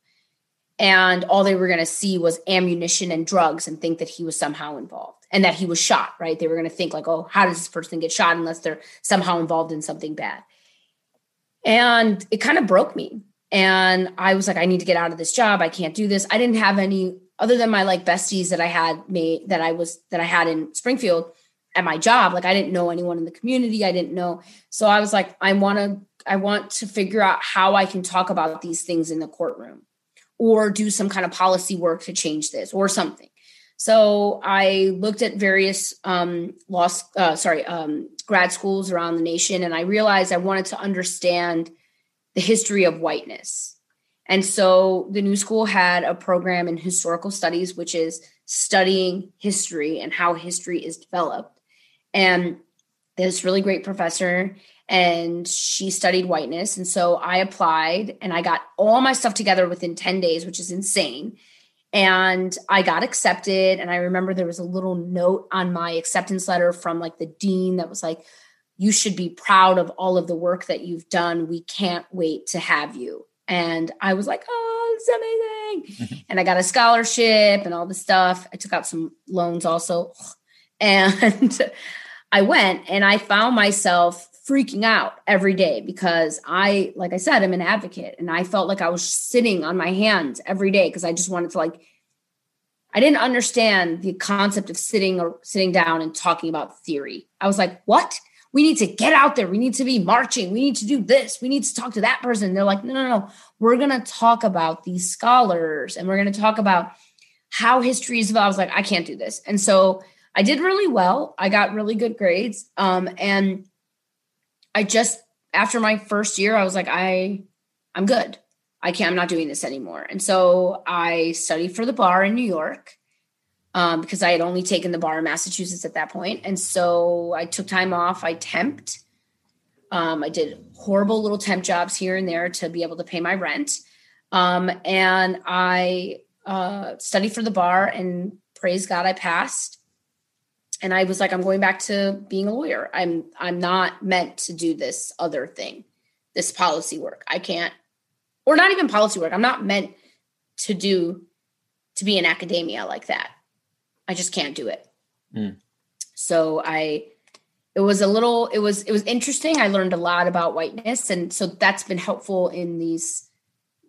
And all they were going to see was ammunition and drugs and think that he was somehow involved and that he was shot, right? They were going to think, like, oh, how does this person get shot unless they're somehow involved in something bad? And it kind of broke me. And I was like, I need to get out of this job. I can't do this. I didn't have any other than my like besties that I had made that I was that I had in Springfield at my job. Like I didn't know anyone in the community. I didn't know. So I was like, I want to I want to figure out how I can talk about these things in the courtroom or do some kind of policy work to change this or something. So I looked at various um, law, uh, sorry, um, grad schools around the nation, and I realized I wanted to understand the history of whiteness. And so the new school had a program in historical studies, which is studying history and how history is developed. And this really great professor and she studied whiteness. And so I applied and I got all my stuff together within 10 days, which is insane. And I got accepted. And I remember there was a little note on my acceptance letter from like the dean that was like, you should be proud of all of the work that you've done. We can't wait to have you. And I was like, oh, it's amazing. Mm-hmm. and I got a scholarship and all the stuff. I took out some loans also. And I went and I found myself freaking out every day because I, like I said, I'm an advocate and I felt like I was sitting on my hands every day because I just wanted to like, I didn't understand the concept of sitting or sitting down and talking about theory. I was like, what? We need to get out there. We need to be marching. We need to do this. We need to talk to that person. They're like, no, no, no. We're going to talk about these scholars and we're going to talk about how history is. I was like, I can't do this. And so I did really well. I got really good grades. Um, and I just after my first year, I was like, I I'm good. I can't, I'm not doing this anymore. And so I studied for the bar in New York um, because I had only taken the bar in Massachusetts at that point. And so I took time off. I temped. Um, I did horrible little temp jobs here and there to be able to pay my rent. Um, and I uh, studied for the bar, and praise God, I passed and I was like, I'm going back to being a lawyer. I'm I'm not meant to do this other thing, this policy work. I can't, or not even policy work. I'm not meant to do to be in academia like that. I just can't do it. Mm. So I it was a little it was it was interesting. I learned a lot about whiteness. And so that's been helpful in these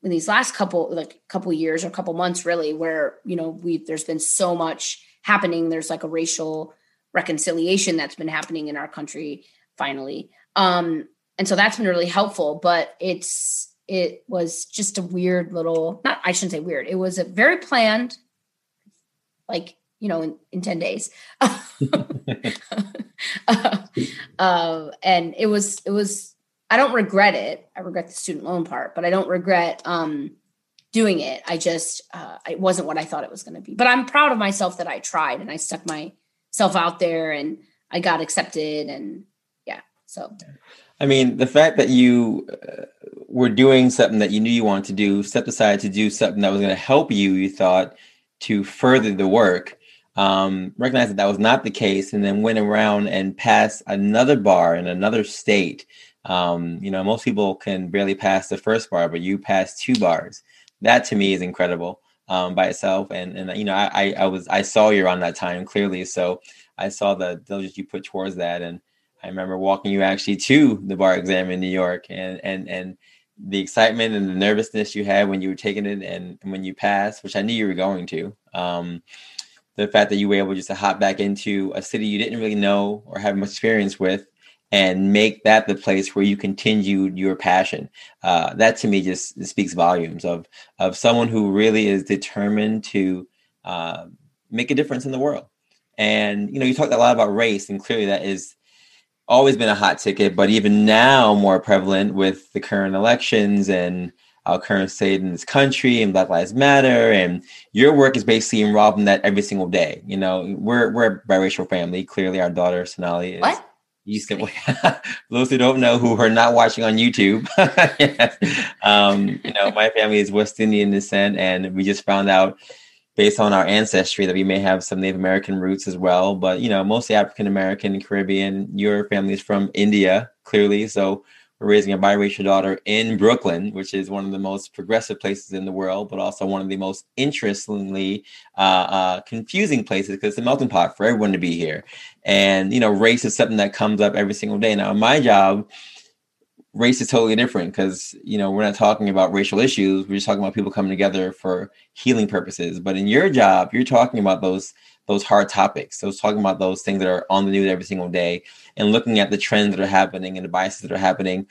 in these last couple like couple years or couple months really where you know we there's been so much happening there's like a racial reconciliation that's been happening in our country finally. Um, and so that's been really helpful, but it's it was just a weird little not I shouldn't say weird. It was a very planned, like, you know, in, in 10 days. uh, uh, and it was it was I don't regret it. I regret the student loan part, but I don't regret um doing it. I just uh, it wasn't what I thought it was going to be. But I'm proud of myself that I tried and I stuck my self out there and I got accepted and yeah. So I mean, the fact that you uh, were doing something that you knew you wanted to do, stepped aside to do something that was going to help you, you thought to further the work, um, recognized that that was not the case, and then went around and passed another bar in another state. Um, you know, most people can barely pass the first bar, but you passed two bars. That to me is incredible um, by itself. And and you know, I I was I saw you around that time clearly, so I saw the diligence you put towards that, and I remember walking you actually to the bar exam in New York, and and and the excitement and the nervousness you had when you were taking it and, when you passed, which I knew you were going to. Um, the fact that you were able just to hop back into a city you didn't really know or have much experience with and make that the place where you continued your passion. Uh, that to me just speaks volumes of of someone who really is determined to uh, make a difference in the world. And you know, you talked a lot about race, and clearly that is always been a hot ticket, but even now more prevalent with the current elections and our current state in this country and Black Lives Matter. And your work is basically involved in that every single day. You know, we're we're a biracial family. Clearly, our daughter Sonali is. What? You can, those who don't know who are not watching on YouTube, um, you know, my family is West Indian descent, and we just found out based on our ancestry that we may have some Native American roots as well, but you know, mostly African American, Caribbean. Your family is from India, clearly, so raising a biracial daughter in Brooklyn, which is one of the most progressive places in the world, but also one of the most interestingly uh, uh, confusing places because it's a melting pot for everyone to be here. And, you know, race is something that comes up every single day. Now, in my job, race is totally different because, you know, we're not talking about racial issues. We're just talking about people coming together for healing purposes. But in your job, you're talking about those those hard topics. So talking about those things that are on the news every single day and looking at the trends that are happening and the biases that are happening.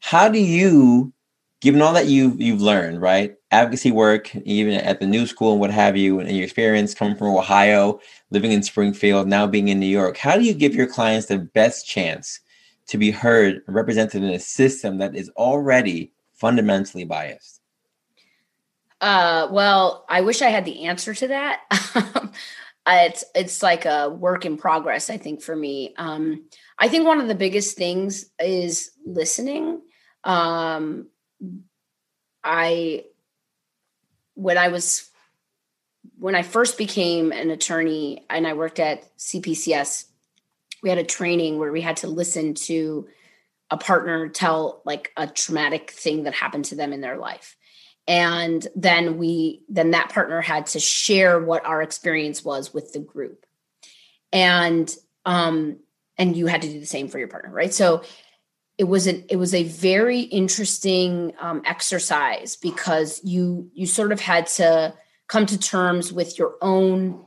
How do you, given all that you've you've learned, right? Advocacy work, even at the new school and what have you, and your experience coming from Ohio, living in Springfield, now being in New York, how do you give your clients the best chance to be heard and represented in a system that is already fundamentally biased? Uh, well, I wish I had the answer to that. it's it's like a work in progress i think for me. Um i think one of the biggest things is listening. Um i when i was when i first became an attorney and i worked at cpcs we had a training where we had to listen to a partner tell like a traumatic thing that happened to them in their life and then we then that partner had to share what our experience was with the group. And um and you had to do the same for your partner right? So it was a it was a very interesting um, exercise because you you sort of had to come to terms with your own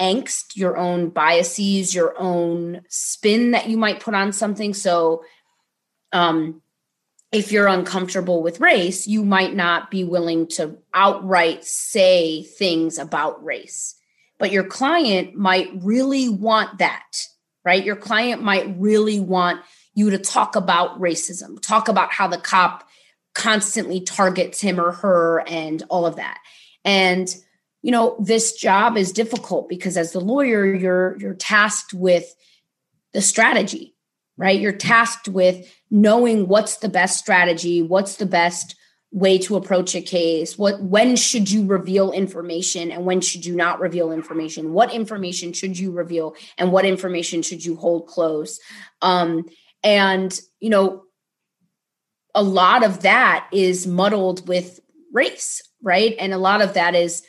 angst your own biases your own spin that you might put on something. So um if you're uncomfortable with race, you might not be willing to outright say things about race. But your client might really want that, right? Your client might really want you to talk about racism, talk about how the cop constantly targets him or her and all of that. And you know, this job is difficult because as the lawyer, you're you're tasked with the strategy, right? You're tasked with knowing what's the best strategy, what's the best way to approach a case, what when should you reveal information and when should you not reveal information? What information should you reveal and what information should you hold close? Um, and you know, a lot of that is muddled with race, right? And a lot of that is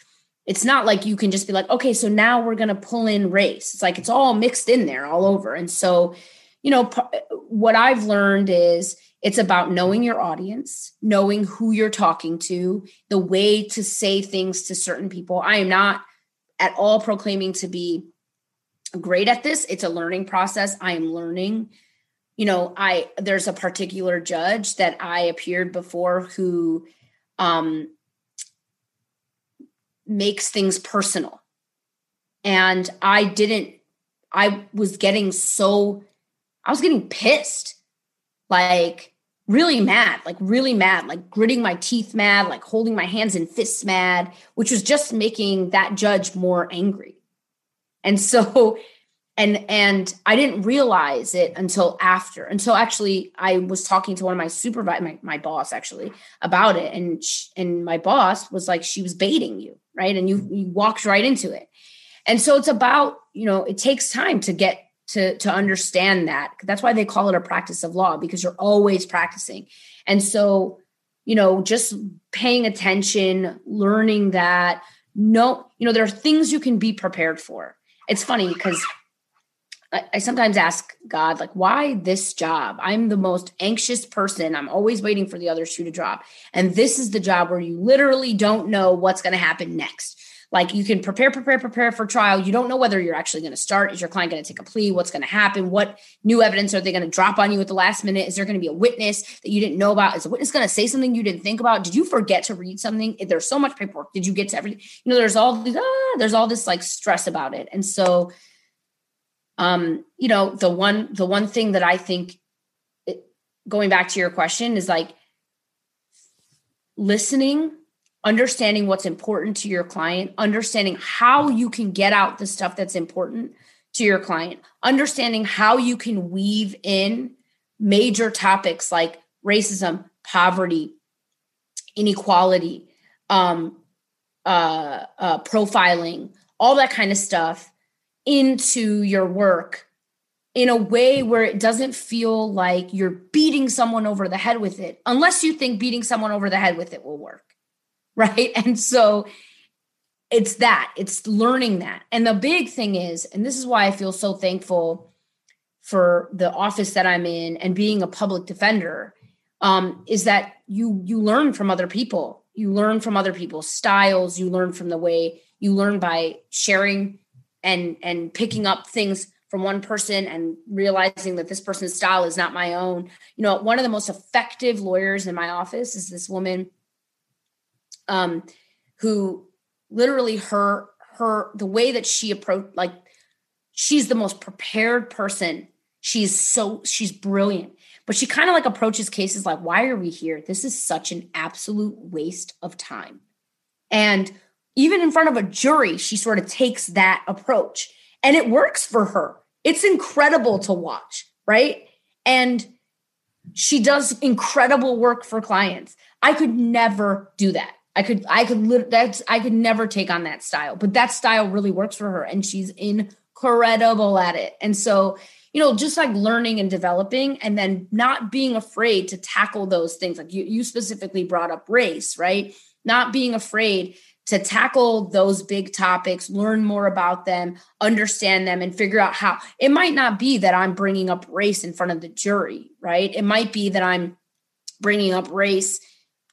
it's not like you can just be like, okay, so now we're going to pull in race. It's like it's all mixed in there all over. And so you know, what I've learned is it's about knowing your audience, knowing who you're talking to, the way to say things to certain people. I am not at all proclaiming to be great at this. It's a learning process. I am learning. You know, I there's a particular judge that I appeared before who um makes things personal. And I didn't I was getting so I was getting pissed, like really mad, like really mad, like gritting my teeth mad, like holding my hands in fists mad, which was just making that judge more angry. And so, and and I didn't realize it until after. Until actually, I was talking to one of my supervisor, my, my boss actually, about it, and she, and my boss was like, she was baiting you, right? And you you walked right into it. And so it's about you know it takes time to get to to understand that. That's why they call it a practice of law because you're always practicing. And so you know just paying attention learning that no you know there are things you can be prepared for. It's funny because I, I sometimes ask god like why this job? I'm the most anxious person. I'm always waiting for the other shoe to drop. And this is the job where you literally don't know what's going to happen next like you can prepare, prepare, prepare for trial. You don't know whether you're actually going to start. Is your client going to take a plea? What's going to happen? What new evidence are they going to drop on you at the last minute? Is there going to be a witness that you didn't know about? Is the witness going to say something you didn't think about? Did you forget to read something? There's so much paperwork. Did you get to everything? You know, there's all these, ah, there's all this like stress about it. And so, um, you know, the one, the one thing that I think it, going back to your question is like listening understanding what's important to your client, understanding how you can get out the stuff that's important to your client, understanding how you can weave in major topics like racism, poverty, inequality, um, uh, uh, profiling, all that kind of stuff into your work in a way where it doesn't feel like you're beating someone over the head with it, unless you think beating someone over the head with it will work. right? And so it's that, it's learning that. And the big thing is, and this is why I feel so thankful for the office that I'm in and being a public defender, um, is that you you learn from other people. You learn from other people's styles. You learn from the way you learn by sharing and and picking up things from one person and realizing that this person's style is not my own. You know, one of the most effective lawyers in my office is this woman um, who literally her her the way that she approached like she's the most prepared person she's so she's brilliant but she kind of like approaches cases like why are we here this is such an absolute waste of time and even in front of a jury, she sort of takes that approach and it works for her. It's incredible to watch, right? And she does incredible work for clients. I could never do that. I could, I could, that's, I could never take on that style, but that style really works for her and she's incredible at it. And so, you know, just like learning and developing and then not being afraid to tackle those things. Like you, you specifically brought up race, right? Not being afraid to tackle those big topics, learn more about them, understand them, and figure out how it might not be that I'm bringing up race in front of the jury, right? It might be that I'm bringing up race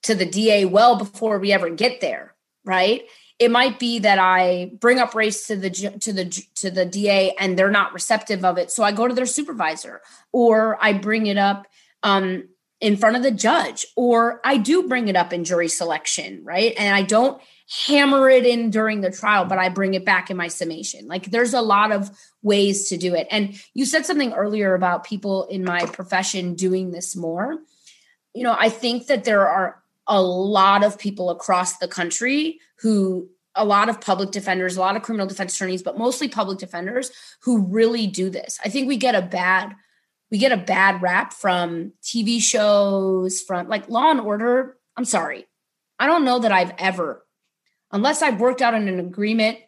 to the DA well before we ever get there, right? It might be that I bring up race to the to the to the DA and they're not receptive of it, so I go to their supervisor, or I bring it up um, in front of the judge, or I do bring it up in jury selection, right? And I don't hammer it in during the trial, but I bring it back in my summation. Like there's a lot of ways to do it. And you said something earlier about people in my profession doing this more. You know, I think that there are a lot of people across the country who a lot of public defenders, a lot of criminal defense attorneys, but mostly public defenders who really do this. I think we get a bad we get a bad rap from TV shows, from like Law and Order. I'm sorry. I don't know that I've ever unless I've worked out in an agreement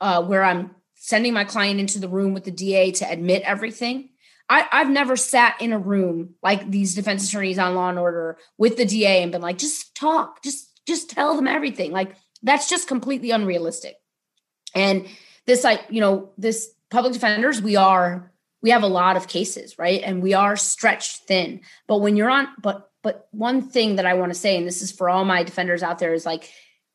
uh, where I'm sending my client into the room with the DA to admit everything. I, I've never sat in a room like these defense attorneys on Law and Order with the DA and been like, just talk, just just tell them everything. Like that's just completely unrealistic. And this, like you know, this public defenders, we are we have a lot of cases, right? And we are stretched thin. But when you're on, but but one thing that I want to say, and this is for all my defenders out there, is like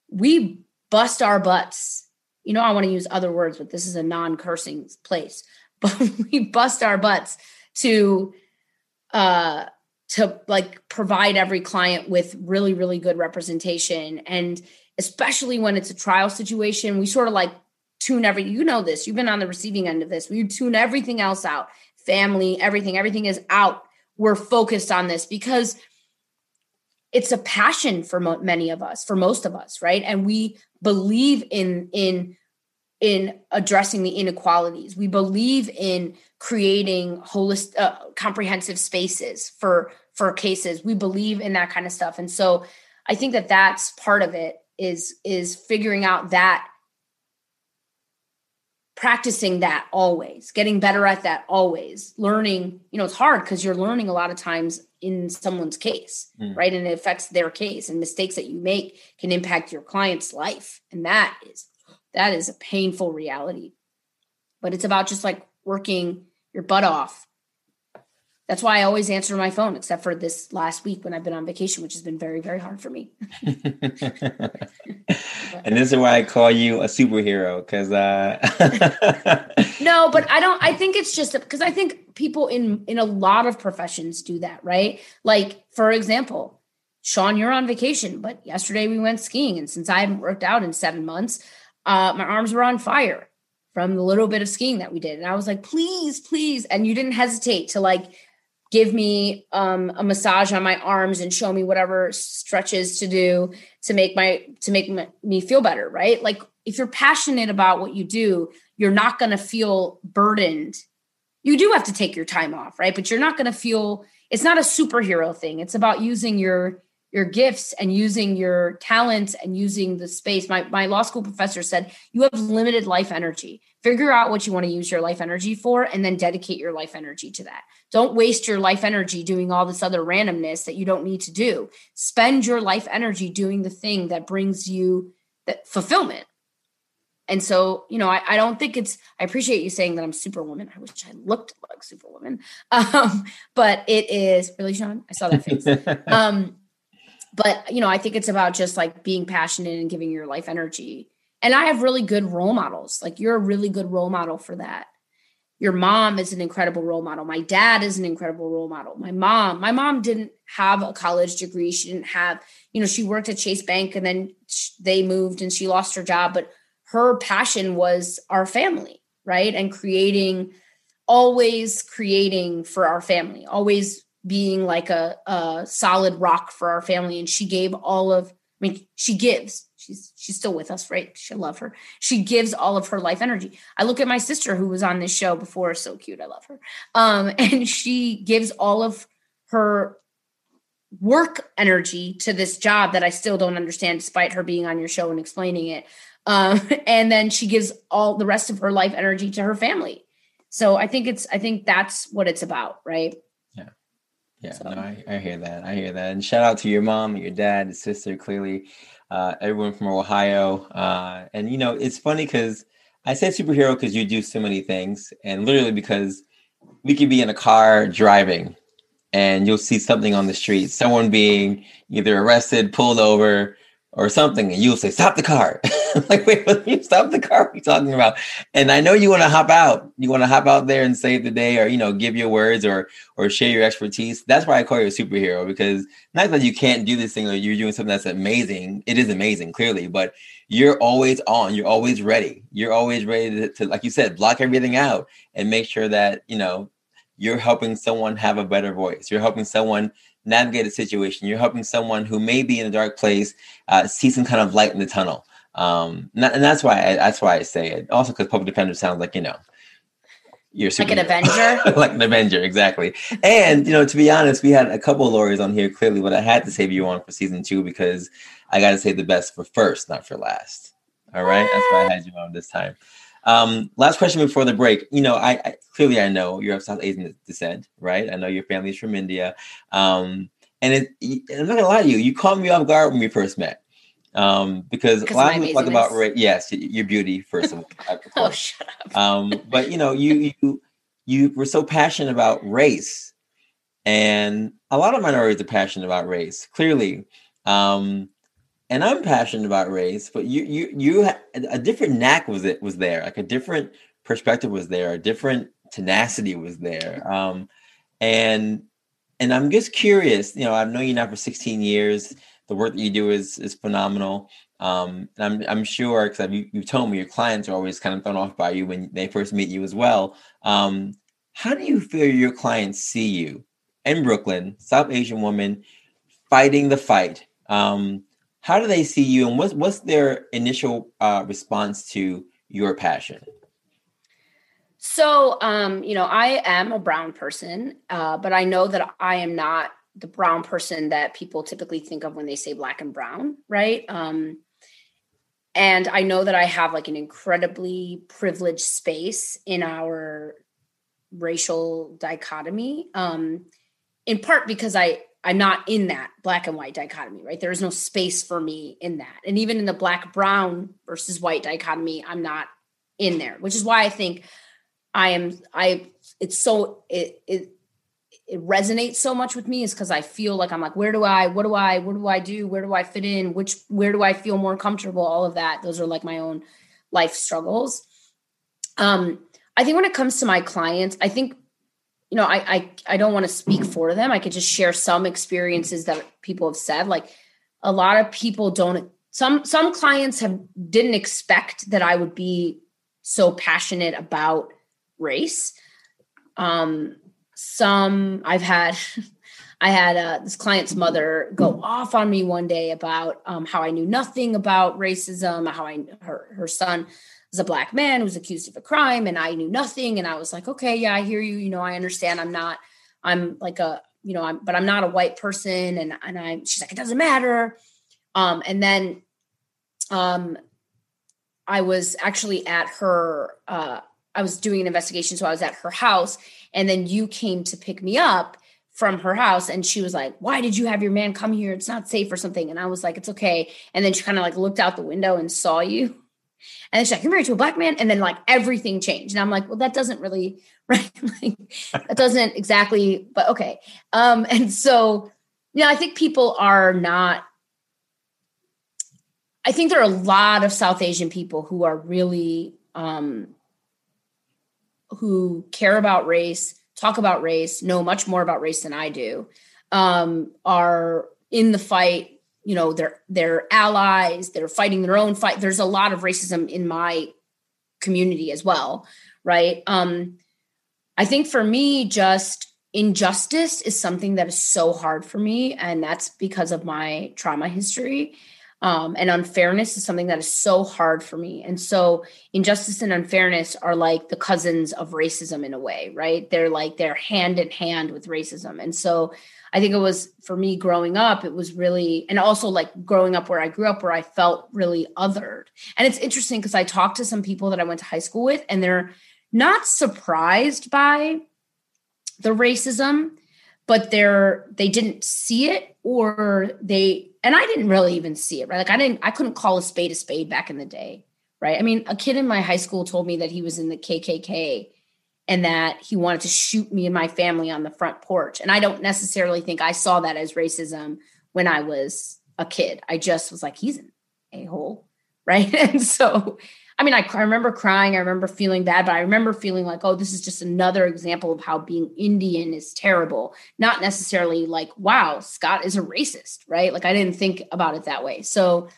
we bust our butts. You know, I want to use other words, but this is a non cursing place. But we bust our butts to, uh, to like provide every client with really, really good representation. And especially when it's a trial situation, we sort of like tune every, you know, this, you've been on the receiving end of this. We tune everything else out, family, everything, everything is out. We're focused on this because it's a passion for mo- many of us for most of us right and we believe in in in addressing the inequalities. We believe in creating holistic uh, comprehensive spaces for for cases. We believe in that kind of stuff. And so i think that that's part of it is is figuring out that practicing that always getting better at that always learning you know it's hard because you're learning a lot of times in someone's case mm. right? And it affects their case and mistakes that you make can impact your client's life. And that is that is a painful reality but it's about just like working your butt off that's why I always answer my phone, except for this last week when I've been on vacation, which has been very, very hard for me. and this is why I call you a superhero, because uh... no, but I don't. I think it's just because I think people in in a lot of professions do that, right? Like for example, Sean, you're on vacation, but yesterday we went skiing, and since I haven't worked out in seven months, uh, my arms were on fire from the little bit of skiing that we did, and I was like, please, please, and you didn't hesitate to like give me um, a massage on my arms and show me whatever stretches to do to make my to make me feel better right? Like if you're passionate about what you do you're not going to feel burdened. You do have to take your time off right? But you're not going to feel it's not a superhero thing. It's about using your your gifts and using your talents and using the space. My, my law school professor said you have limited life energy. Figure out what you want to use your life energy for and then dedicate your life energy to that. Don't waste your life energy doing all this other randomness that you don't need to do. Spend your life energy doing the thing that brings you that fulfillment. And so you know I, I don't think it's i appreciate you saying that i'm superwoman. I wish i looked like superwoman. Um, but it is really sean? I saw that face. Um, but you know i think it's about just like being passionate and giving your life energy and I have really good role models. Like you're a really good role model for that. Your mom is an incredible role model. My dad is an incredible role model. My mom, my mom didn't have a college degree. She didn't have, you know, she worked at Chase Bank and then they moved and she lost her job, but her passion was our family, right? And creating always creating for our family, always being like a, a solid rock for our family. And she gave all of, I mean, she gives she's she's still with us, right? She love her. She gives all of her life energy. I look at my sister who was on this show before, so cute. I love her. Um, and she gives all of her work energy to this job that I still don't understand, despite her being on your show and explaining it. Um, and then she gives all the rest of her life energy to her family. So I think it's I think that's what it's about, right? Yeah. So. no, I, I hear that. I hear that. And shout out to your mom, your dad, your sister, clearly, uh, everyone from Ohio. Uh, and you know, it's funny because I said superhero because you do so many things, and literally because we could be in a car driving and you'll see something on the street, someone being either arrested, pulled over, or something, and you'll say, "Stop the car!" like, wait, what you stop the car? What are you talking about? And I know you want to hop out. You want to hop out there and save the day, or you know, give your words, or or share your expertise. That's why I call you a superhero because not that you can't do this thing or you're doing something that's amazing. It is amazing, clearly, but you're always on. You're always ready. You're always ready to, to like you said, block everything out and make sure that you know you're helping someone have a better voice. You're helping someone navigate a situation. You're helping someone who may be in a dark place uh, see some kind of light in the tunnel. Um, and, that's why I, that's why I say it. Also, because public defender sounds like you know you're like an Avenger, like an Avenger, exactly. And you know, to be honest, we had a couple of lawyers on here clearly, but I had to save you on for season two because I got to say the best for first, not for last. All right, that's why I had you on this time. Um, last question before the break. You know, I, I, clearly I know you're of South Asian descent, right? I know your family's from India. Um, and it, I'm not gonna lie to you, you caught me off guard when we first met. Um, because a lot of people talk about race. Yes, your beauty first of all. oh, shut up. um, but you know, you you you were so passionate about race, and a lot of minorities are passionate about race. Clearly, um, and I'm passionate about race, but you you you a different knack was it was there, like a different perspective was there, a different tenacity was there, um, and and I'm just curious. You know, I've known you now for 16 years. The work that you do is is phenomenal. Um, and I'm I'm sure because you, you've told me your clients are always kind of thrown off by you when they first meet you as well. Um, how do you feel your clients see you in Brooklyn, South Asian woman, fighting the fight? Um, how do they see you and what's what's their initial uh, response to your passion? So um you know i am a brown person uh, but i know that i am not the brown person that people typically think of when they say black and brown right? Um and i know that i have like an incredibly privileged space in our racial dichotomy um in part because i I'm not in that black and white dichotomy, right? There is no space for me in that. And even in the black brown versus white dichotomy, I'm not in there, which is why I think I am I it's so it it it resonates so much with me is because I feel like I'm like, where do I, what do I, what do I do? Where do I fit in? Which, where do I feel more comfortable? All of that. Those are like my own life struggles. Um, I think when it comes to my clients, I think you know, I I I don't want to speak for them. I could just share some experiences that people have said. Like a lot of people don't some some clients have didn't expect that I would be so passionate about race. Um some I've had I had uh, this client's mother go off on me one day about um, how I knew nothing about racism, how I her her son was a black man who was accused of a crime and I knew nothing. And I was like, okay, yeah, I hear you. You know, I understand. I'm not, I'm like a, you know, I'm, but I'm not a white person. And, and I, she's like, it doesn't matter. Um, and then, um, I was actually at her, uh, I was doing an investigation. So I was at her house and then you came to pick me up from her house and she was like why did you have your man come here it's not safe or something and i was like it's okay and then she kind of like looked out the window and saw you and she's like, You're married to a black man. And then like everything changed. And I'm like, Well, that doesn't really, right? like, that doesn't exactly, but okay. Um, and so, yeah, I think people are not, I think there are a lot of South Asian people who are really, um, who care about race, talk about race, know much more about race than I do, um, are in the fight you know they're allies they're fighting their own fight there's a lot of racism in my community as well right um i think for me just injustice is something that is so hard for me and that's because of my trauma history Um, and unfairness is something that is so hard for me. And so injustice and unfairness are like the cousins of racism in a way, right? They're like they're hand in hand with racism. And so I think it was for me growing up, it was really, and also like growing up where I grew up, where I felt really othered. And it's interesting because I talked to some people that I went to high school with, and they're not surprised by the racism, but they're they didn't see it or they and I didn't really even see it, right? Like I didn't I couldn't call a spade a spade back in the day, right? I mean, a kid in my high school told me that he was in the KKK and that he wanted to shoot me and my family on the front porch. And I don't necessarily think I saw that as racism when I was a kid. I just was like, he's an a hole. Right. And so, I mean, I, I, remember crying. I remember feeling bad, but I remember feeling like, oh, this is just another example of how being Indian is terrible. Not necessarily like, wow, Scott is a racist. Right. Like I didn't think about it that way. So,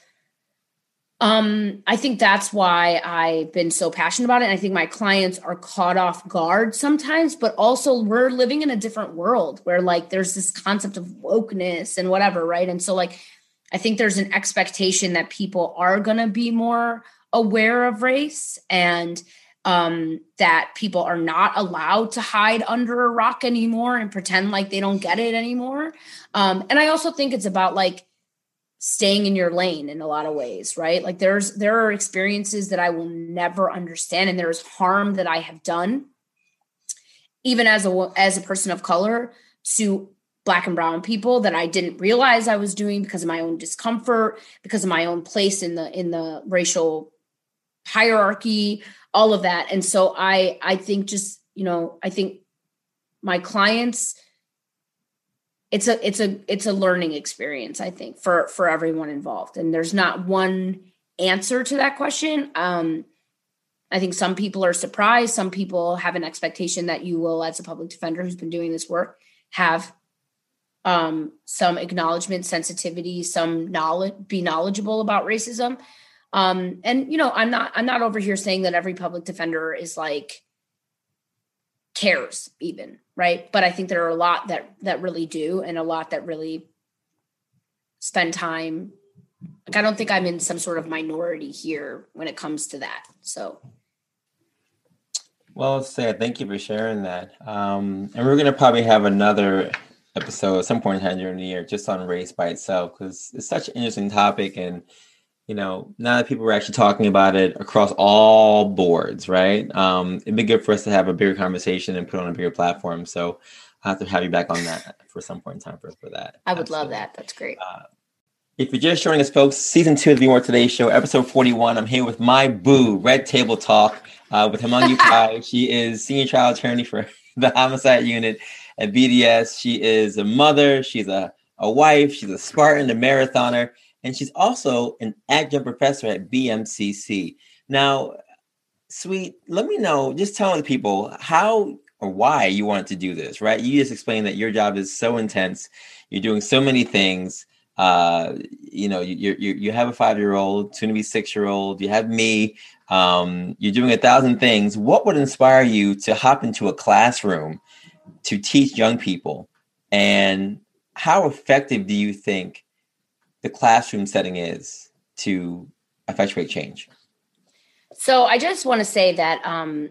um, I think that's why I've been so passionate about it. And I think my clients are caught off guard sometimes, but also we're living in a different world where like there's this concept of wokeness and whatever, right? And so like I think there's an expectation that people are gonna be more aware of race and um, that people are not allowed to hide under a rock anymore and pretend like they don't get it anymore. Um, and I also think it's about like staying in your lane in a lot of ways right? Like there's there are experiences that i will never understand and there's harm that i have done even as a as a person of color to black and brown people that i didn't realize i was doing because of my own discomfort because of my own place in the in the racial hierarchy all of that. And so i i think just you know i think my clients it's a it's a it's a learning experience i think for for everyone involved. And there's not one answer to that question. Um i think some people are surprised. Some people have an expectation that you will as a public defender who's been doing this work have um some acknowledgement sensitivity some knowledge be knowledgeable about racism. Um and you know i'm not i'm not over here saying that every public defender is like cares even right? But i think there are a lot that that really do and a lot that really spend time like i don't think i'm in some sort of minority here when it comes to that so. Well say thank you for sharing that. Um and we're going to probably have another episode at some point in during the year just on race by itself because it's such an interesting topic and you know, now that people are actually talking about it across all boards, right? Um, it'd be good for us to have a bigger conversation and put on a bigger platform. So I'll have to have you back on that for some point in time for, for that. I would Absolutely. love that. That's great. Uh, if you're just joining us, folks, season two of the More Today show, episode 41. I'm here with my boo, Red Table Talk, uh, with Hemangni Pai. She is senior trial attorney for the homicide unit at BDS. She is a mother. She's a, a wife. She's a Spartan, a marathoner and she's also an adjunct professor at BMCC. Now, sweet, let me know, just tell the people how or why you want to do this, right? You just explained that your job is so intense, you're doing so many things. Uh, you know, you, you you have a five year old, soon to be six year old. You have me. Um, you're doing a thousand things. What would inspire you to hop into a classroom to teach young people? And how effective do you think the classroom setting is to effectuate change? So I just want to say that um,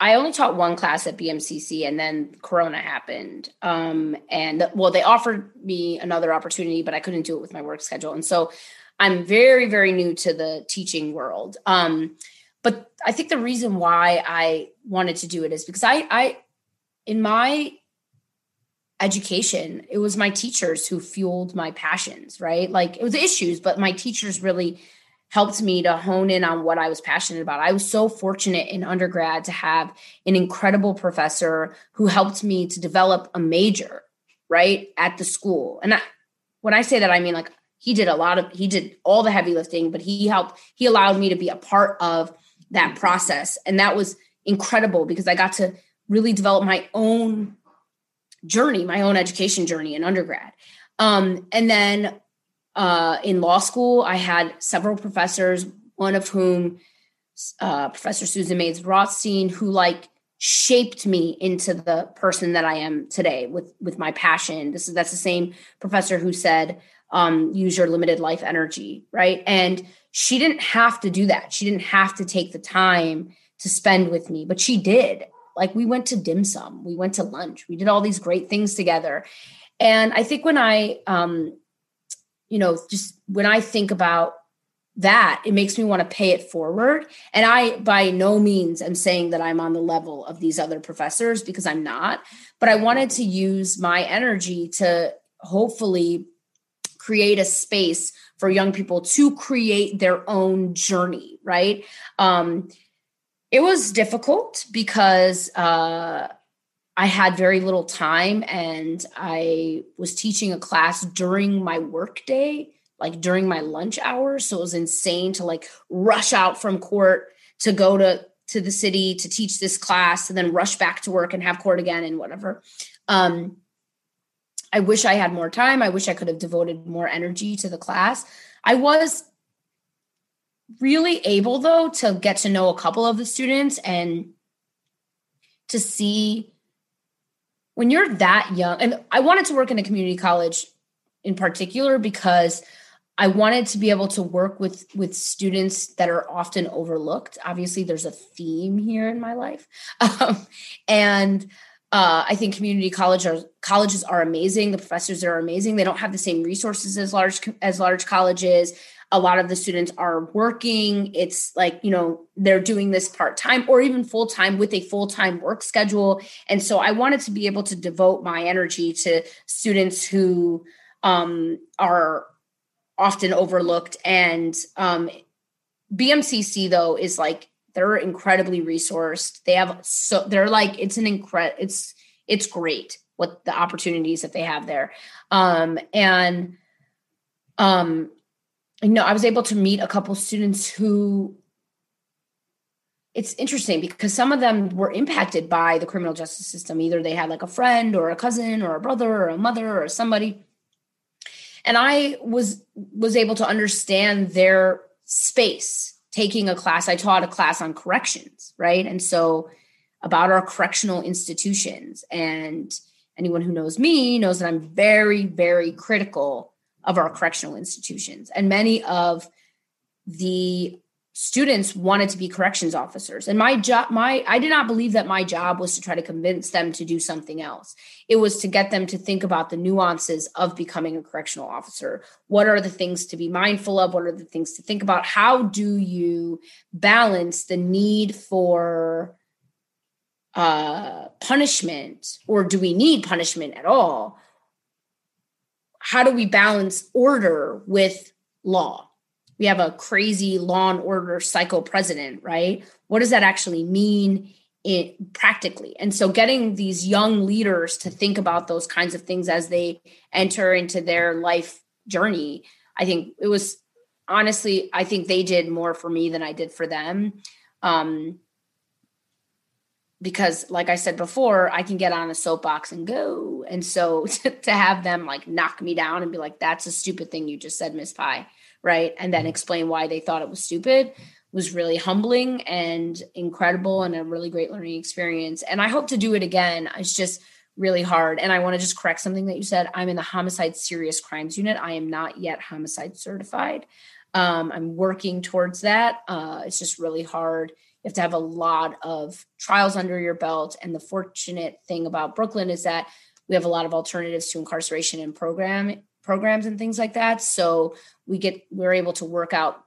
I only taught one class at BMCC, and then Corona happened. Um, and well, they offered me another opportunity, but I couldn't do it with my work schedule. And so I'm very, very new to the teaching world. Um, but I think the reason why I wanted to do it is because I, I, in my education. It was my teachers who fueled my passions right? Like it was issues but my teachers really helped me to hone in on what i was passionate about. I was so fortunate in undergrad to have an incredible professor who helped me to develop a major right at the school. And I, when i say that i mean like he did a lot of he did all the heavy lifting but he helped he allowed me to be a part of that process. And that was incredible because i got to really develop my own journey, my own education journey in undergrad. Um, and then uh, in law school, I had several professors, one of whom, uh, Professor Susan Maze-Rothstein, who like shaped me into the person that I am today with with my passion. This is that's the same professor who said um, use your limited life energy, right? And she didn't have to do that. She didn't have to take the time to spend with me, but she did. Like we went to dim sum, we went to lunch, we did all these great things together. And I think when I, um, you know, just when I think about that, it makes me want to pay it forward. And I, by no means, am saying that I'm on the level of these other professors because I'm not. But I wanted to use my energy to hopefully create a space for young people to create their own journey, right? Um, it was difficult because uh, I had very little time and I was teaching a class during my work day like during my lunch hours. So it was insane to like rush out from court to go to to the city to teach this class and then rush back to work and have court again and whatever. Um, I wish I had more time. I wish I could have devoted more energy to the class. I was really able though to get to know a couple of the students and to see when you're that young and I wanted to work in a community college in particular because I wanted to be able to work with with students that are often overlooked. Obviously, there's a theme here in my life, um, and uh, I think community college are, colleges are amazing. The professors are amazing. They don't have the same resources as large as large colleges. A lot of the students are working. It's like you know they're doing this part time or even full time with a full time work schedule. And so I wanted to be able to devote my energy to students who um, are often overlooked. And um, BMCC though is like they're incredibly resourced. They have so they're like it's an incre it's it's great what the opportunities that they have there. Um, and um, you know, I was able to meet a couple students who it's interesting because some of them were impacted by the criminal justice system. Either they had like a friend or a cousin or a brother or a mother or somebody. And i was was able to understand their space taking a class. I taught a class on corrections right? And so about our correctional institutions. And anyone who knows me knows that i'm very very critical of our correctional institutions. And many of the students wanted to be corrections officers. And my job my i did not believe that my job was to try to convince them to do something else. It was to get them to think about the nuances of becoming a correctional officer. What are the things to be mindful of? What are the things to think about? How do you balance the need for uh, punishment? Or do we need punishment at all how do we balance order with law we have a crazy law and order psycho president, right? What does that actually mean in, practically? And so getting these young leaders to think about those kinds of things as they enter into their life journey, I think it was honestly, I think they did more for me than I did for them. Um, because like i said before i can get on a soapbox and go. And so to, to, have them like knock me down and be like that's a stupid thing you just said miss Pai right? And then mm-hmm. explain why they thought it was stupid was really humbling and incredible and a really great learning experience. And i hope to do it again. It's just really hard. And i want to just correct something that you said. I'm in the homicide serious crimes unit. I am not yet homicide certified. Um, i'm working towards that. Uh, it's just really hard have to have a lot of trials under your belt and the fortunate thing about brooklyn is that we have a lot of alternatives to incarceration and program programs and things like that. So we get we're able to work out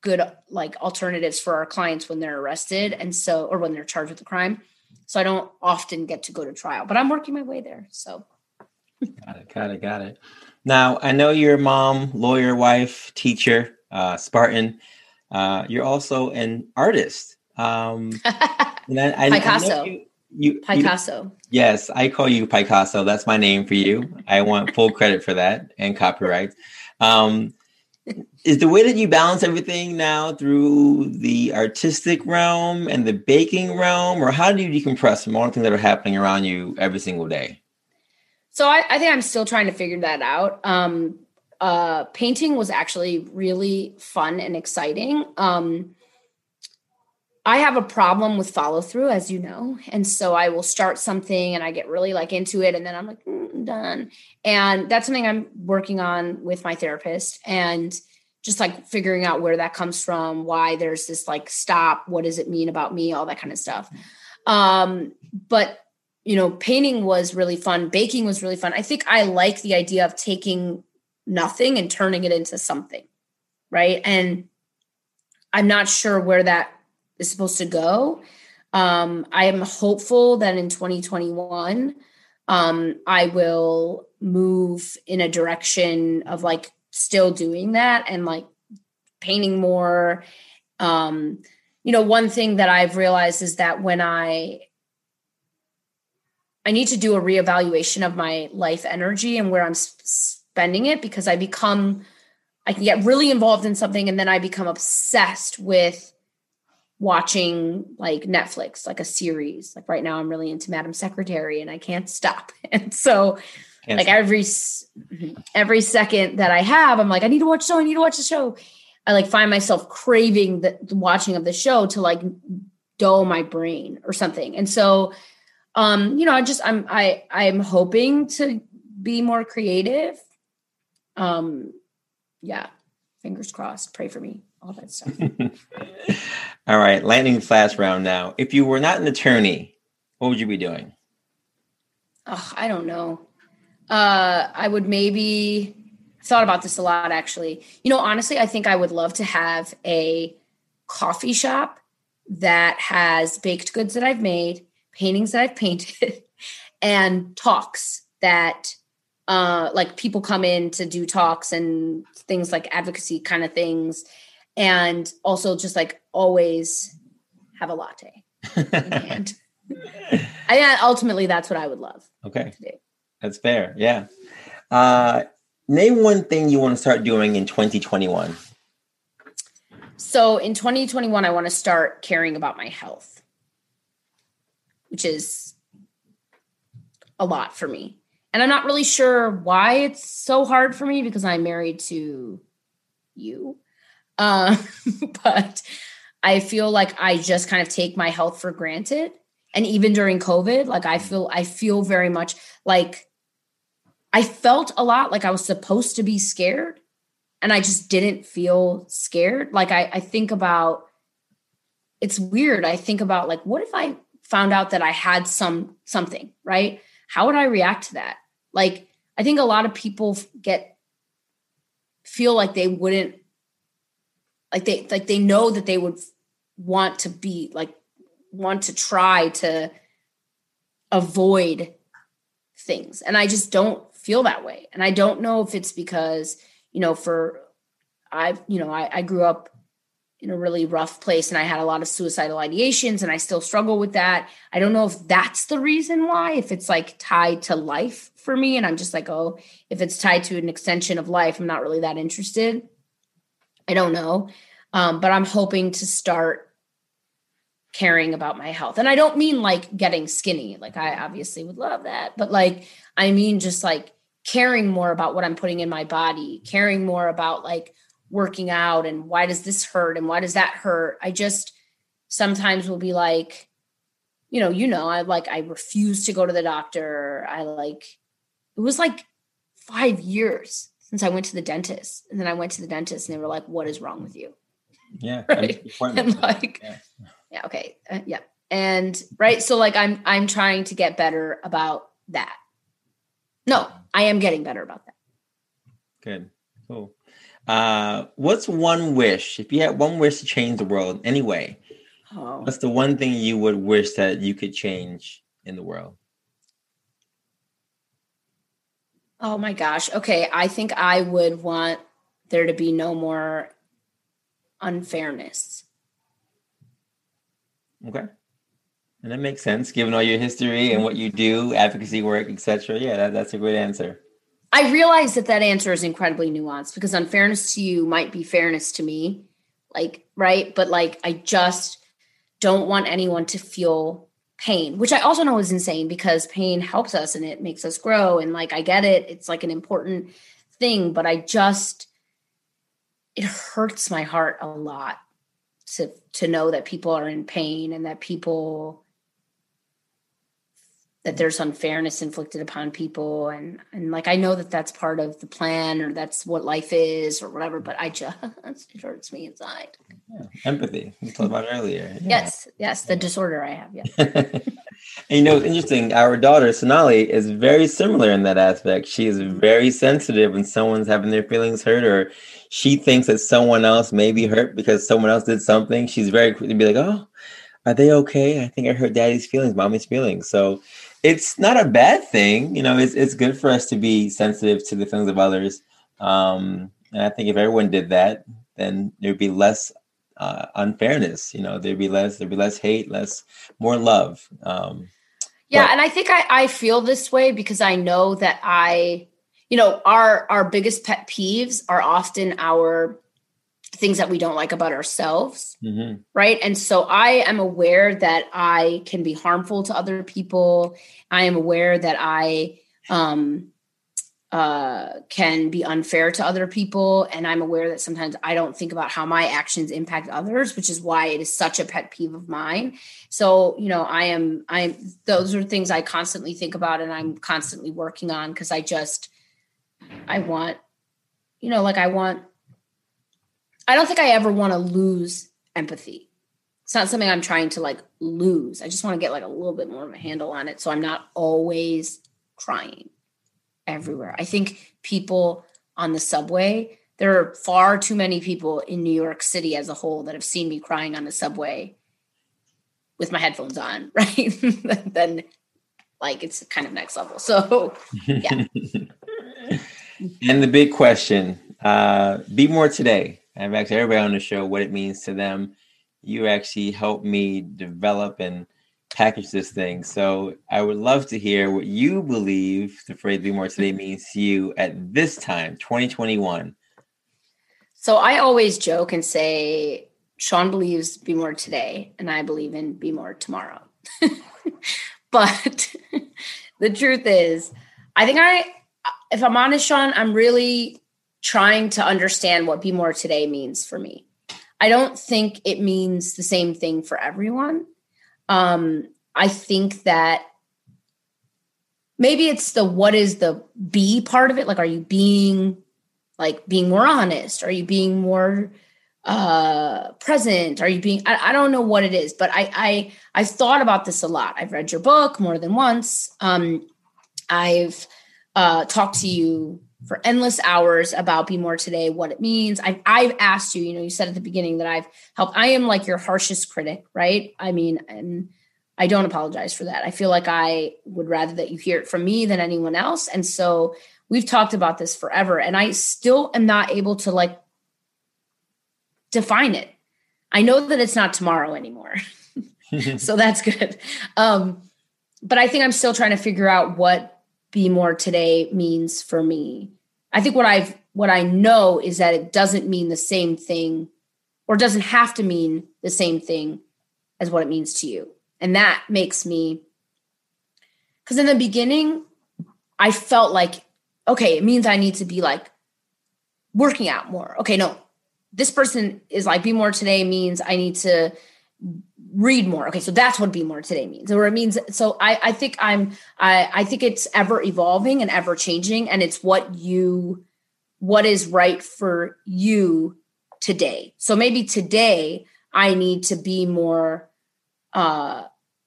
good like alternatives for our clients when they're arrested and so or when they're charged with a crime. So I don't often get to go to trial, but I'm working my way there. So got it, got it, got it. Now I know you're mom, lawyer, wife, teacher, uh, Spartan. Uh, you're also an artist. Um, and I, I, Picasso. I you, you Picasso. You, yes, I call you Picasso. That's my name for you. I want full credit for that and copyright. Um, is the way that you balance everything now through the artistic realm and the baking realm, or how do you decompress from all the things that are happening around you every single day? So I, I think I'm still trying to figure that out. Um, uh, painting was actually really fun and exciting. Um, I have a problem with follow through, as you know. And so I will start something and I get really like into it. And then I'm like, mm, gotten done. And that's something I'm working on with my therapist and just like figuring out where that comes from, why there's this like stop, what does it mean about me, all that kind of stuff. Um, but you know, painting was really fun, baking was really fun. I think I like the idea of taking nothing and turning it into something, right? And I'm not sure where that is supposed to go. Um, I am hopeful that in 2021, um, I will move in a direction of like still doing that and like painting more. Um, you know, one thing that I've realized is that when I I need to do a reevaluation of my life energy and where I'm spending it because I become I can get really involved in something and then I become obsessed with watching like Netflix, like a series. Like right now, I'm really into Madam Secretary, and I can't stop. And so, can't like stop. every every second that I have, I'm like, I need to watch show. I need to watch the show. I like find myself craving the, the watching of the show to like dull my brain or something. And so, um, you know, I just I'm I I'm hoping to be more creative. Um, yeah, fingers crossed. Pray for me all that stuff. all right, lightning flash round now. If you were not an attorney, what would you be doing? Oh, I don't know. Uh, I would maybe thought about this a lot actually. You know, honestly, I think I would love to have a coffee shop that has baked goods that I've made, paintings that I've painted, and talks that uh, like people come in to do talks and things like advocacy kind of things and also just like always have a latte and I ultimately that's what I would love. Okay. That's fair. Yeah. Uh name one thing you want to start doing in 2021. So in 2021 I want to start caring about my health. Which is a lot for me. And I'm not really sure why it's so hard for me because I'm married to you. Uh, but I feel like I just kind of take my health for granted. And even during COVID, like I feel, I feel very much like I felt a lot like I was supposed to be scared and I just didn't feel scared. Like I, I think about, it's weird. I think about like, what if I found out that I had some something, right? How would I react to that? Like, I think a lot of people get feel like they wouldn't like they like they know that they would want to be like want to try to avoid things and i just don't feel that way and i don't know if it's because you know for i've you know I, I grew up in a really rough place and i had a lot of suicidal ideations and i still struggle with that i don't know if that's the reason why if it's like tied to life for me and i'm just like oh if it's tied to an extension of life i'm not really that interested I don't know. Um, but I'm hoping to start caring about my health. And I don't mean like getting skinny. Like I obviously would love that, but like I mean just like caring more about what I'm putting in my body, caring more about like working out and why does this hurt and why does that hurt? I just sometimes will be like you know, you know, I like I refuse to go to the doctor. I like it was like 5 years since I went to the dentist. And then I went to the dentist and they were like, what is wrong with you? Yeah. Right. And like, yeah. yeah okay. Uh, yeah. And right. So like, I'm, I'm trying to get better about that. No, I am getting better about that. Good. Cool. Uh, what's one wish? If you had one wish to change the world anyway, oh. what's the one thing you would wish that you could change in the world? Oh my gosh. Okay. I think I would want there to be no more unfairness. Okay. And that makes sense given all your history and what you do, advocacy work, etc. Yeah, that, that's a great answer. I realize that that answer is incredibly nuanced because unfairness to you might be fairness to me. Like, right? But like, I just don't want anyone to feel pain, which I also know is insane because pain helps us and it makes us grow. And like, I get it. It's like an important thing, but I just, it hurts my heart a lot to, to know that people are in pain and that people that there's unfairness inflicted upon people and and like i know that that's part of the plan or that's what life is or whatever but i just it hurts me inside yeah. empathy we talked about earlier yeah. yes yes the disorder i have yeah and you know it's interesting our daughter sonali is very similar in that aspect she is mm-hmm. very sensitive when someone's having their feelings hurt or she thinks that someone else may be hurt because someone else did something she's very quick to be like oh are they okay? I think I hurt daddy's feelings, mommy's feelings. So it's not a bad thing. You know, it's it's good for us to be sensitive to the feelings of others. Um, and I think if everyone did that, then there'd be less uh, unfairness. You know, there'd be less there'd be less hate, less more love. Um, yeah, but- and I think I I feel this way because I know that I, you know, our our biggest pet peeves are often our things that we don't like about ourselves mm-hmm. right? And so i am aware that i can be harmful to other people. I am aware that i um uh can be unfair to other people. And i'm aware that sometimes i don't think about how my actions impact others which is why it is such a pet peeve of mine. So you know i am i'm those are things i constantly think about and i'm constantly working on because i just i want you know like i want I don't think I ever want to lose empathy. It's not something I'm trying to like lose. I just want to get like a little bit more of a handle on it so I'm not always crying everywhere. I think people on the subway, there are far too many people in New York City as a whole that have seen me crying on the subway with my headphones on, right? then like it's kind of next level. So yeah. and the big question, uh, be more today. I've asked everybody on the show what it means to them. You actually helped me develop and package this thing. So I would love to hear what you believe the phrase be more today means to you at this time, 2021. So I always joke and say, Sean believes be more today, and I believe in be more tomorrow. but the truth is, I think I, if I'm honest, Sean, I'm really trying to understand what be more today means for me. I don't think it means the same thing for everyone. Um, I think that maybe it's the what is the be part of it. Like, are you being like being more honest? Are you being more uh present? Are you being I, I don't know what it is, but I I I've thought about this a lot. I've read your book more than once. Um I've uh talked to you for endless hours about Be More Today, what it means. I've, I've asked you, you know, you said at the beginning that I've helped. I am like your harshest critic, right? I mean, and I don't apologize for that. I feel like I would rather that you hear it from me than anyone else. And so we've talked about this forever, and I still am not able to like define it. I know that it's not tomorrow anymore. so that's good. Um, but I think I'm still trying to figure out what be more today means for me. I think what I've what I know is that it doesn't mean the same thing or doesn't have to mean the same thing as what it means to you. And that makes me cuz in the beginning I felt like okay, it means I need to be like working out more. Okay, no. This person is like be more today means I need to read more. Okay so that's what be more today means. Or it means so i i think i'm i i think it's ever evolving and ever changing and it's what you what is right for you today. So maybe today i need to be more uh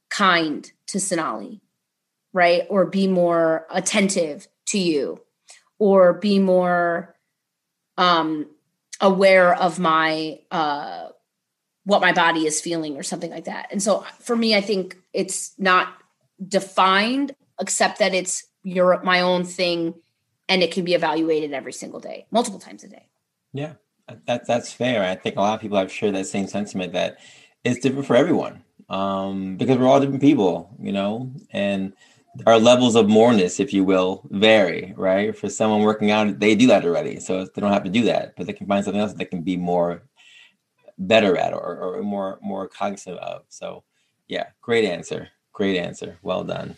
kind to sonali right? Or be more attentive to you. Or be more um aware of my uh what my body is feeling or something like that. And so for me, I think it's not defined except that it's your my own thing and it can be evaluated every single day, multiple times a day. Yeah. That that's fair. I think a lot of people have shared that same sentiment that it's different for everyone. Um, because we're all different people, you know, and our levels of moreness, if you will, vary, right? For someone working out, they do that already. So they don't have to do that, but they can find something else that can be more better at or, or more more cognizant of. So yeah, great answer. Great answer. Well done.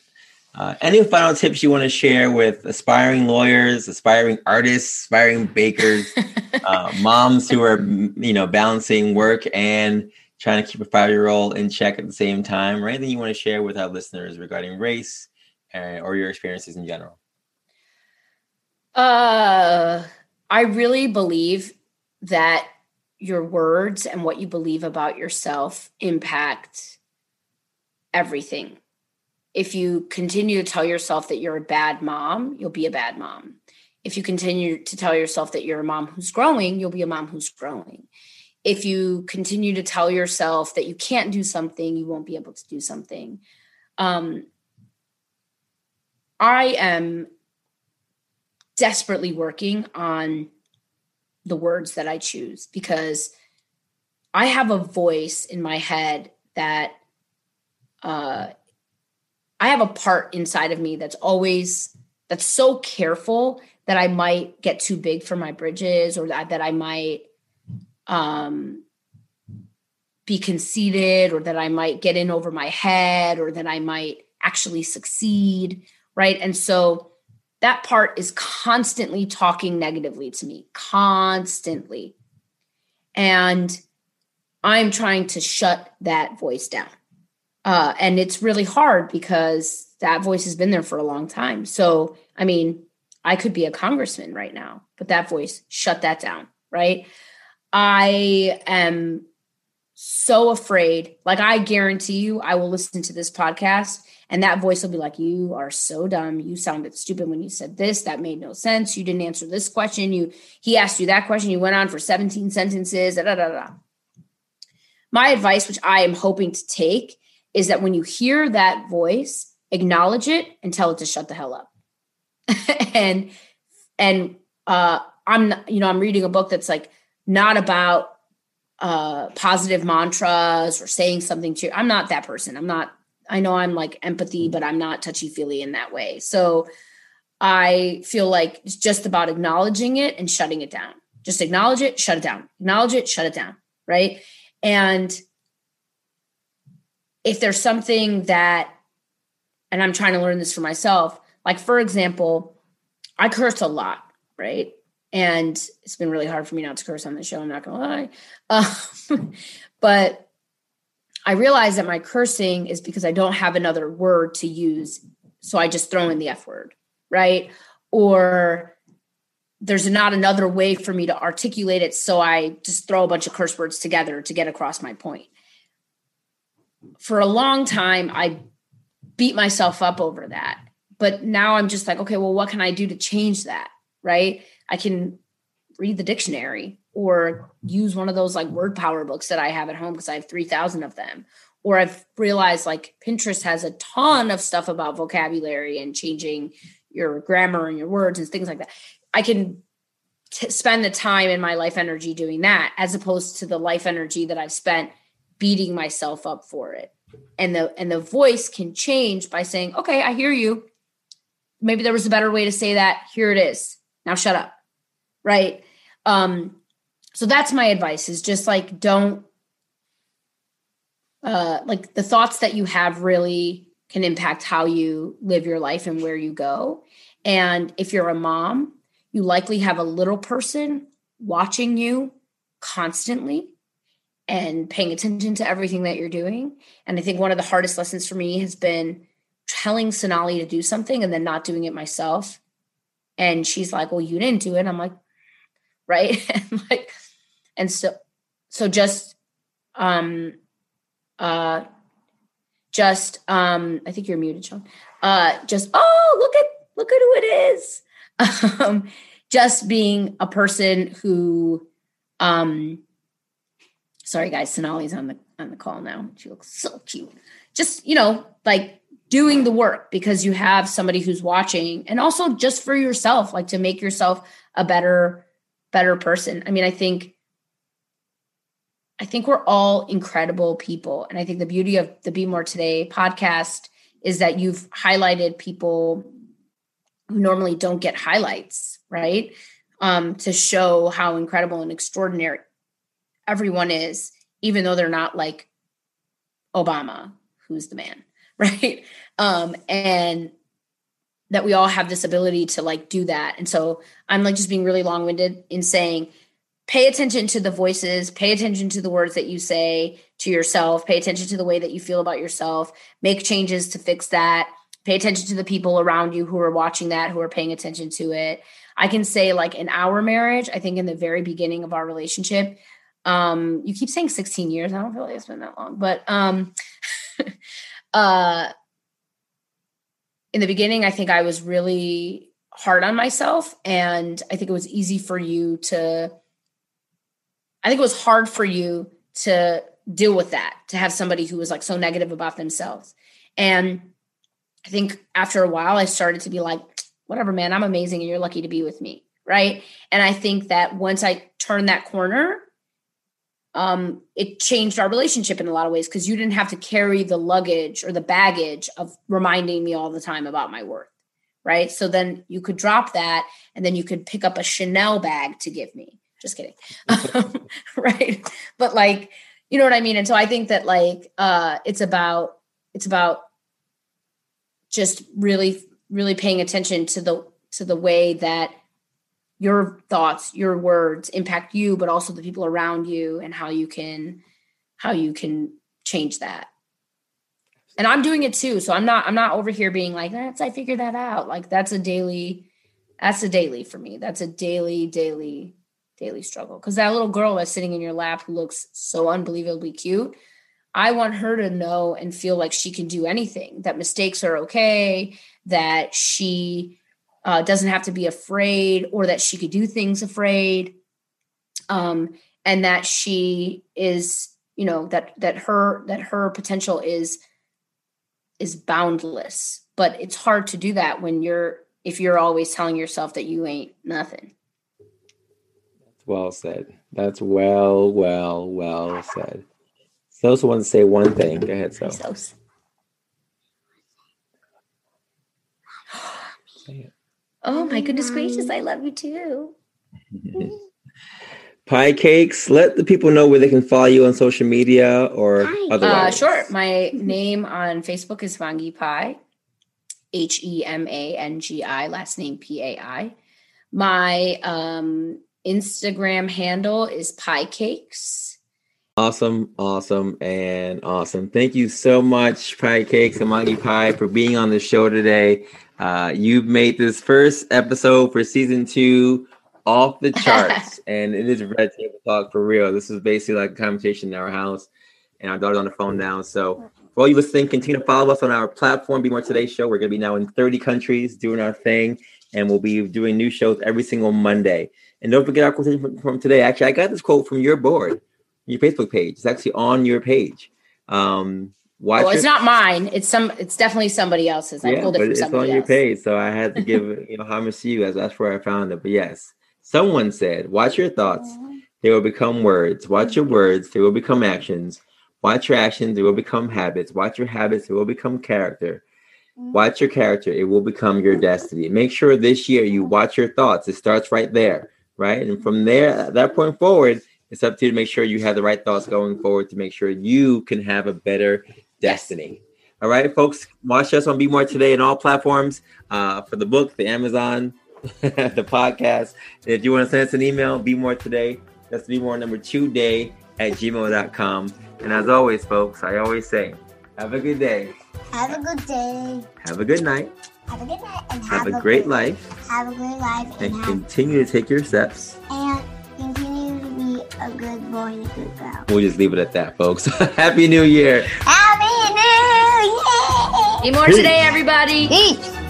Uh, any final tips you want to share with aspiring lawyers, aspiring artists, aspiring bakers, uh, moms who are you know balancing work and trying to keep a five year old in check at the same time, or anything you want to share with our listeners regarding race, uh, or your experiences in general? Uh, I really believe that your words and what you believe about yourself impact everything. If you continue to tell yourself that you're a bad mom, you'll be a bad mom. If you continue to tell yourself that you're a mom who's growing, you'll be a mom who's growing. If you continue to tell yourself that you can't do something, you won't be able to do something. Um, I am desperately working on the words that I choose because I have a voice in my head that uh, I have a part inside of me that's always that's so careful that I might get too big for my bridges or that, that I might um, be conceited or that I might get in over my head or that I might actually succeed. Right. And so that part is constantly talking negatively to me, constantly. And I'm trying to shut that voice down. Uh, and it's really hard because that voice has been there for a long time. So, I mean, I could be a congressman right now, but that voice, shut that down, right? I am so afraid. Like, I guarantee you, I will listen to this podcast and that voice will be like, You are so dumb. You sounded stupid when you said this. That made no sense. You didn't answer this question. You he asked you that question. You went on for 17 sentences. Da, da, da, My advice, which I am hoping to take, is that when you hear that voice, acknowledge it and tell it to shut the hell up. and and uh I'm you know, I'm reading a book that's like not about uh positive mantras or saying something to you. I'm not that person. I'm not I know I'm like empathy, but I'm not touchy feely in that way. So I feel like it's just about acknowledging it and shutting it down. Just acknowledge it, shut it down. Acknowledge it, shut it down. Right. And if there's something that, and I'm trying to learn this for myself, like for example, I curse a lot, right? And it's been really hard for me not to curse on the show. I'm not gonna lie, um, but I realize that my cursing is because I don't have another word to use. So I just throw in the F word, right? Or there's not another way for me to articulate it. So I just throw a bunch of curse words together to get across my point. For a long time, I beat myself up over that. But now I'm just like, okay, well, what can I do to change that? Right? I can read the dictionary or use one of those like word power books that I have at home because I have 3,000 of them. Or I've realized like Pinterest has a ton of stuff about vocabulary and changing your grammar and your words and things like that. I can t- spend the time in my life energy doing that as opposed to the life energy that I've spent beating myself up for it. And the and the voice can change by saying, "Okay, I hear you. Maybe there was a better way to say that. Here it is. Now shut up." Right? Um so that's my advice is just like don't uh like the thoughts that you have really can impact how you live your life and where you go. And if you're a mom you likely have a little person watching you constantly and paying attention to everything that you're doing. And i think one of the hardest lessons for me has been telling sonali to do something and then not doing it myself. And she's like well you didn't do it. I'm like right. And like and so so just um uh just um i think you're muted sean. Uh just oh look at look at who it is. Um just being a person who um sorry guys sonali's on the on the call now. She looks so cute. Just you know like doing the work because you have somebody who's watching and also just for yourself like to make yourself a better better person. I mean i think I think we're all incredible people. And I think the beauty of the Be More Today podcast is that you've highlighted people who normally don't get highlights, right? Um, to show how incredible and extraordinary everyone is, even though they're not like Obama, who's the man, right? Um, and that we all have this ability to like do that. And so I'm like just being really long winded in saying, pay attention to the voices, pay attention to the words that you say to yourself, pay attention to the way that you feel about yourself, make changes to fix that. pay attention to the people around you who are watching that, who are paying attention to it. I can say, like, in our marriage, I think in the very beginning of our relationship, um, you keep saying 16 years. I don't feel like it's been that long, but um, uh, in the beginning, I think I was really hard on myself. And I think it was easy for you to, I think it was hard for you to deal with that, to have somebody who was like so negative about themselves. And I think after a while, I started to be like, whatever, man, I'm amazing and you're lucky to be with me. Right. And I think that once I turned that corner, um, it changed our relationship in a lot of ways because you didn't have to carry the luggage or the baggage of reminding me all the time about my worth. Right. So then you could drop that and then you could pick up a Chanel bag to give me. Just kidding. right. But like, you know what I mean? And so I think that like uh it's about it's about just really really paying attention to the to the way that your thoughts your words impact you but also the people around you and how you can how you can change that and i'm doing it too so i'm not i'm not over here being like that's i figured that out like that's a daily that's a daily for me that's a daily daily daily struggle because that little girl that's sitting in your lap who looks so unbelievably cute I want her to know and feel like she can do anything, that mistakes are okay, that she uh, doesn't have to be afraid, or that she could do things afraid, um, and that she is, you know, that that her that her potential is is boundless. But it's hard to do that when you're if you're always telling yourself that you ain't nothing. That's well said. That's well, well, well said. So also want to say one thing. Go ahead, so. Oh my goodness gracious, I love you too. Pie cakes. Let the people know where they can follow you on social media or uh, otherwise. Uh, sure. My name on Facebook is Hemangi Pai, H E M A N G I, last name P A I. My um, Instagram handle is Pie Cakes. Awesome, awesome, and awesome. Thank you so much, Pie Cakes and Monkey Pie, for being on the show today. Uh, you've made this first episode for season two off the charts, and it is red table talk for real. This is basically like a conversation in our house, and our daughter's on the phone now. So, for all you listening, continue to follow us on our platform, Be More Today Show. We're going to be now in 30 countries doing our thing, and we'll be doing new shows every single Monday. And don't forget our quotation from today. Actually, I got this quote from your board your Facebook page. It's actually on your page. Um, watch. Oh, it's your, not mine. It's some. It's definitely somebody else's. I yeah, pulled it but from it's on else. your page, so I had to give you know homage to you as that's where I found it. But yes, someone said, "Watch your thoughts; they will become words. Watch your words; they will become actions. Watch your actions; they will become habits. Watch your habits; they will become character." Watch your character, it will become your destiny. Make sure this year you watch your thoughts. It starts right there, right? And from there, at that point forward, it's up to you to make sure you have the right thoughts going forward to make sure you can have a better destiny. All right, folks, watch us on Be More Today in all platforms uh, for the book, the Amazon, the podcast. If you want to send us an email, Be More Today, that's Be More number two day at gmail.com. And as always, folks, I always say, have a good day. Have a good day. Have a good night. Have a good night. And have, have a, great life. Have a great life. And, and continue to take your steps. And continue to be a good boy and a good girl. We'll just leave it at that, folks. Happy New Year. Happy New Year. Eat more Peace. today, everybody. Peace.